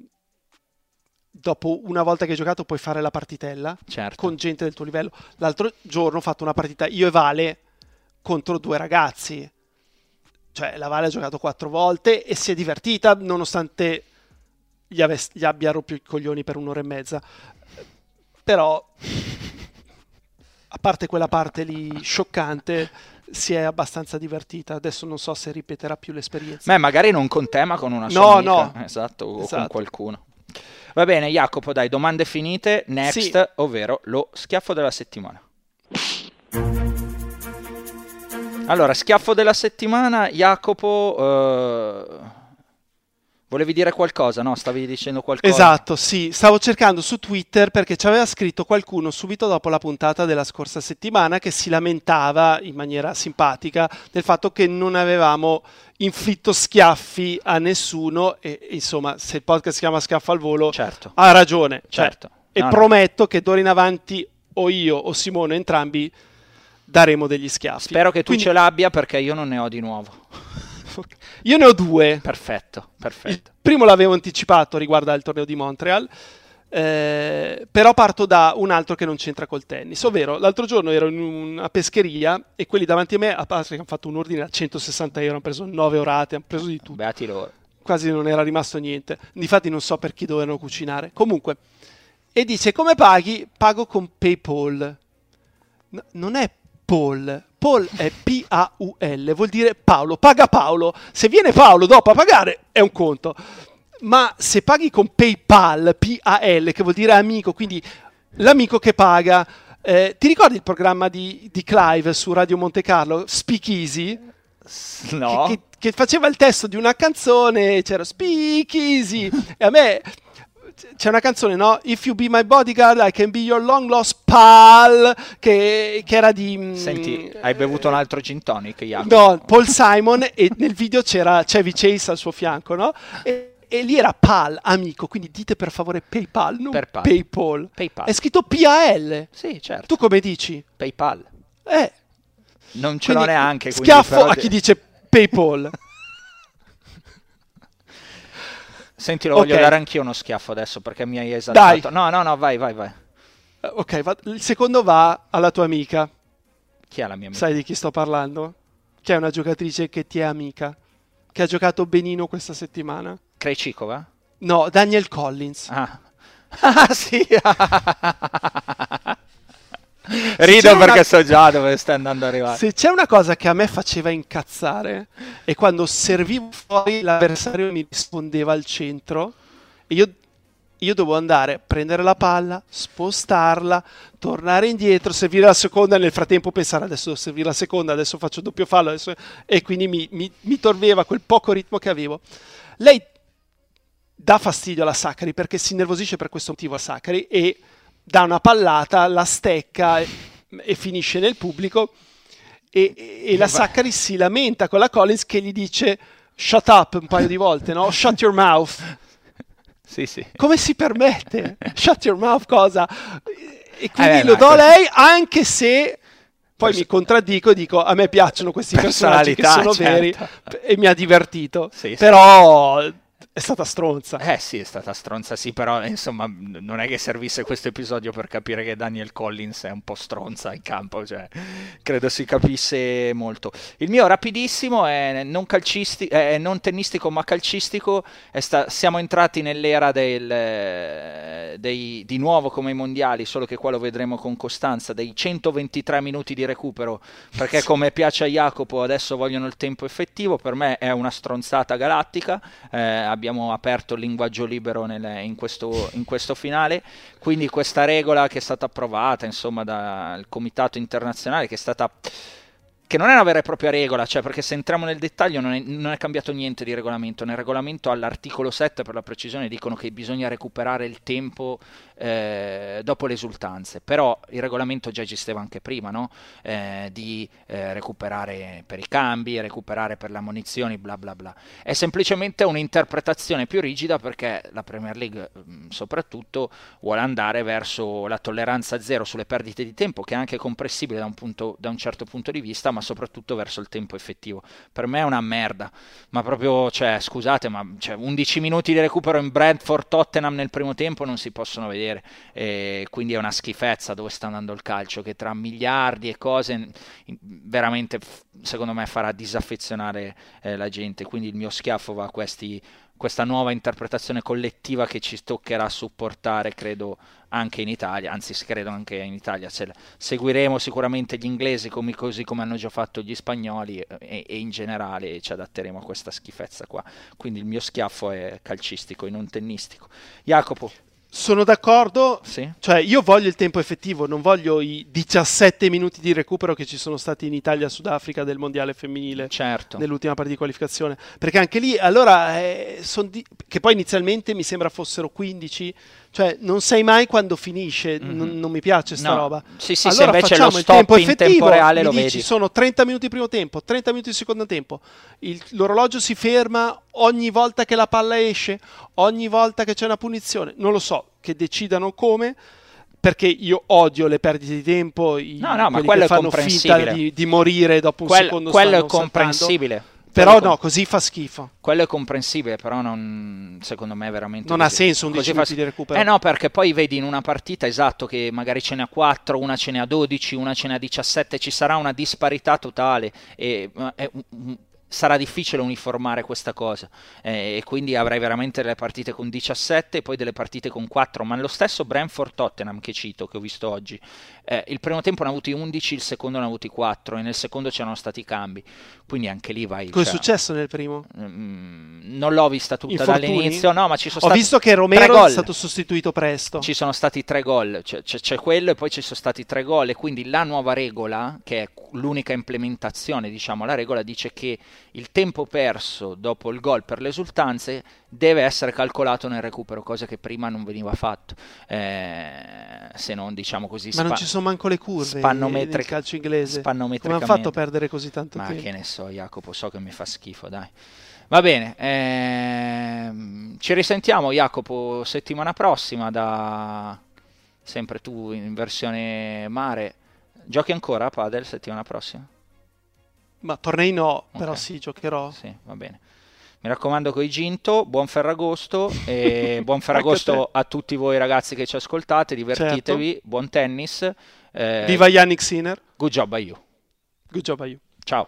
dopo una volta che hai giocato, puoi fare la partitella Certo. con gente del tuo livello. L'altro giorno ho fatto una partita io e Vale contro due ragazzi. Cioè, la Vale ha giocato quattro volte e si è divertita nonostante gli, ave- gli abbia rotto i coglioni per un'ora e mezza. Però, a parte quella parte lì scioccante, si è abbastanza divertita. Adesso non so se ripeterà più l'esperienza. Beh, magari non con te, ma con una No, sua no. Esatto, o con Esatto. qualcuno. Va bene, Jacopo, dai, domande finite. Next, Sì. ovvero lo schiaffo della settimana. Allora, schiaffo della settimana, Jacopo, eh, volevi dire qualcosa, no? Stavi dicendo qualcosa? Esatto, sì, stavo cercando su Twitter perché ci aveva scritto qualcuno subito dopo la puntata della scorsa settimana che si lamentava in maniera simpatica del fatto che non avevamo inflitto schiaffi a nessuno e insomma se il podcast si chiama Schiaffo al volo Certo, ha ragione, cioè, certo. e No, no. prometto che d'ora in avanti o io o Simone entrambi daremo degli schiaffi. Spero che tu Quindi- ce l'abbia perché io non ne ho di nuovo. Io ne ho due. Perfetto, Il perfetto. primo l'avevo anticipato riguardo al torneo di Montreal, eh, però parto da un altro che non c'entra col tennis, ovvero l'altro giorno ero in una pescheria e quelli davanti a me, a parte che hanno fatto un ordine a 160 euro, hanno preso 9 orate, hanno preso di tutto, Beati loro. quasi non era rimasto niente, difatti non so per chi dovevano cucinare. Comunque, e dice come paghi? Pago con PayPal. No, non è Paul, Paul è P-A-U-L, vuol dire Paolo, paga Paolo. Se viene Paolo dopo a pagare è un conto. Ma se paghi con PayPal, P-A-L, che vuol dire amico, quindi l'amico che paga. eh, ti ricordi il programma di, di Clive su Radio Monte Carlo, Speak Easy? No. che, che- che faceva il testo di una canzone, c'era Speak Easy, e a me c'è una canzone, no? If you be my bodyguard, I can be your long lost pal, che, che era di... mm, Senti, hai bevuto un altro gin tonic, Jacopo? No, Paul Simon e nel video c'era Chevy Chase al suo fianco, no? E, e lì era PAL, amico, quindi dite per favore PayPal, non Per pal. PayPal. PayPal. È scritto P-A-L. Sì, certo. Tu come dici? PayPal. Eh, Non ce l'ho neanche. Schiaffo però a chi dice PayPal. Senti, lo voglio Ok. dare anch'io uno schiaffo adesso perché mi hai esaltato. Dai. No, no, no, vai, vai, vai. Eh, ok, va- il secondo va alla tua amica. Chi è la mia amica? Sai di chi sto parlando? Che è una giocatrice che ti è amica. Che ha giocato benino questa settimana. Krejcikova? No, Daniel Collins. Ah. Ah, sì. Rido una- perché so già dove stai andando a arrivare. Se c'è una cosa che a me faceva incazzare è quando servivo fuori l'avversario mi rispondeva al centro e io, io dovevo andare a prendere la palla, spostarla, tornare indietro, servire la seconda e nel frattempo pensare adesso devo servire la seconda, adesso faccio doppio fallo adesso- e quindi mi, mi, mi toglieva quel poco ritmo che avevo. Lei dà fastidio alla Saccari perché si innervosisce per questo motivo a Saccari e dà una pallata, la stecca e, e finisce nel pubblico e, e- e la Saccari si lamenta con la Collins che gli dice shut up un paio di volte, no? Shut your mouth. Sì, sì. Come si permette? Shut your mouth cosa? E quindi Eh, lo no, do a lei anche se poi mi contraddico e dico a me piacciono questi personaggi che sono veri certo. e mi ha divertito. Sì, sì. È stata stronza. Eh sì, è stata stronza, sì, però insomma non è che servisse questo episodio per capire che Daniel Collins è un po' stronza in campo, cioè credo si capisse molto. Il mio rapidissimo è non, calcisti- è non tennistico ma calcistico, sta- siamo entrati nell'era del, dei, di nuovo come i mondiali, solo che qua lo vedremo con costanza, dei 123 minuti di recupero, perché come piace a Jacopo adesso vogliono il tempo effettivo, per me è una stronzata galattica. Eh, abbiamo aperto il linguaggio libero nel, in, questo, in, questo, finale, quindi questa regola che è stata approvata insomma, dal Comitato internazionale, che è stata che non è una vera e propria regola, cioè perché se entriamo nel dettaglio non è, non è, cambiato niente di regolamento. Nel regolamento all'articolo 7 per la precisione dicono che bisogna recuperare il tempo eh, dopo le esultanze, però il regolamento già esisteva anche prima, no? eh, di eh, recuperare per i cambi, recuperare per le ammonizioni, bla bla bla. È semplicemente un'interpretazione più rigida perché la Premier League mm, soprattutto vuole andare verso la tolleranza zero sulle perdite di tempo, che è anche comprensibile da un, punto, da un certo punto di vista, ma soprattutto verso il tempo effettivo. Per me è una merda, ma proprio, cioè, scusate, ma cioè, 11 minuti di recupero in Brentford Tottenham nel primo tempo non si possono vedere, e quindi è una schifezza dove sta andando il calcio, che tra miliardi e cose veramente, secondo me, farà disaffezionare eh, la gente, quindi il mio schiaffo va a questi questa nuova interpretazione collettiva che ci toccherà supportare, credo, anche in Italia, anzi credo anche in Italia. seguiremo sicuramente gli inglesi come, così come hanno già fatto gli spagnoli e, e, in generale ci adatteremo a questa schifezza qua. Quindi il mio schiaffo è calcistico e non tennistico. Jacopo. Sono d'accordo, sì. cioè io voglio il tempo effettivo, non voglio i 17 minuti di recupero che ci sono stati in Italia Sudafrica del mondiale femminile certo. nell'ultima partita di qualificazione, perché anche lì allora, eh, di- che poi inizialmente mi sembra fossero 15 cioè, non sai mai quando finisce, mm-hmm. non, non, mi piace sta no. roba. Sì, sì, allora se invece facciamo lo il tempo in effettivo, tempo reale mi lo dici, vedi. sono 30 minuti primo tempo, 30 minuti di secondo tempo. Il, l'orologio si ferma ogni volta che la palla esce, ogni volta che c'è una punizione. Non lo so, che decidano come perché io odio le perdite di tempo, i, no, no, ma quello che fanno finta di, di, morire dopo un Quell- secondo quello è comprensibile. Saltando. Però no, così fa schifo. Quello è comprensibile, però non, secondo me è veramente... Non così. ha senso un 10 minuti di recupero. Eh no, perché poi vedi in una partita, esatto, che magari ce n'è 4, una ce n'è 12, una ce n'è 17, ci sarà una disparità totale. E, è, sarà difficile uniformare questa cosa eh, e quindi avrai veramente delle partite con 17 e poi delle partite con 4 ma lo stesso Brentford Tottenham che cito che ho visto oggi eh, il primo tempo ne ha avuti 11 il secondo ne ha avuti 4 e nel secondo c'erano stati cambi quindi anche lì vai cosa cioè, è successo nel primo? Mm, non l'ho vista tutta Infortuni? dall'inizio no ma ci sono ho stati visto che Romero è stato sostituito presto ci sono stati tre gol c'è, c'è, c'è quello e poi ci sono stati tre gol e quindi la nuova regola che è l'unica implementazione diciamo la regola dice che il tempo perso dopo il gol per le esultanze deve essere calcolato nel recupero, cosa che prima non veniva fatto. Eh, se non diciamo così. Ma spa- non ci sono manco le curve nel calcio inglese. Come hanno fatto perdere così tanto Ma tempo? che ne so, Jacopo, so che mi fa schifo, dai. Va bene, ehm, ci risentiamo Jacopo settimana prossima da sempre tu in versione mare. Giochi ancora a Padel settimana prossima? Ma tornei no, okay. però sì, giocherò. Sì, va bene. Mi raccomando con i Ginto, buon Ferragosto e buon Ferragosto a tutti voi ragazzi che ci ascoltate, divertitevi, certo. buon tennis. Eh, Viva Yannick Sinner. Good job a you. Good job a you. Ciao.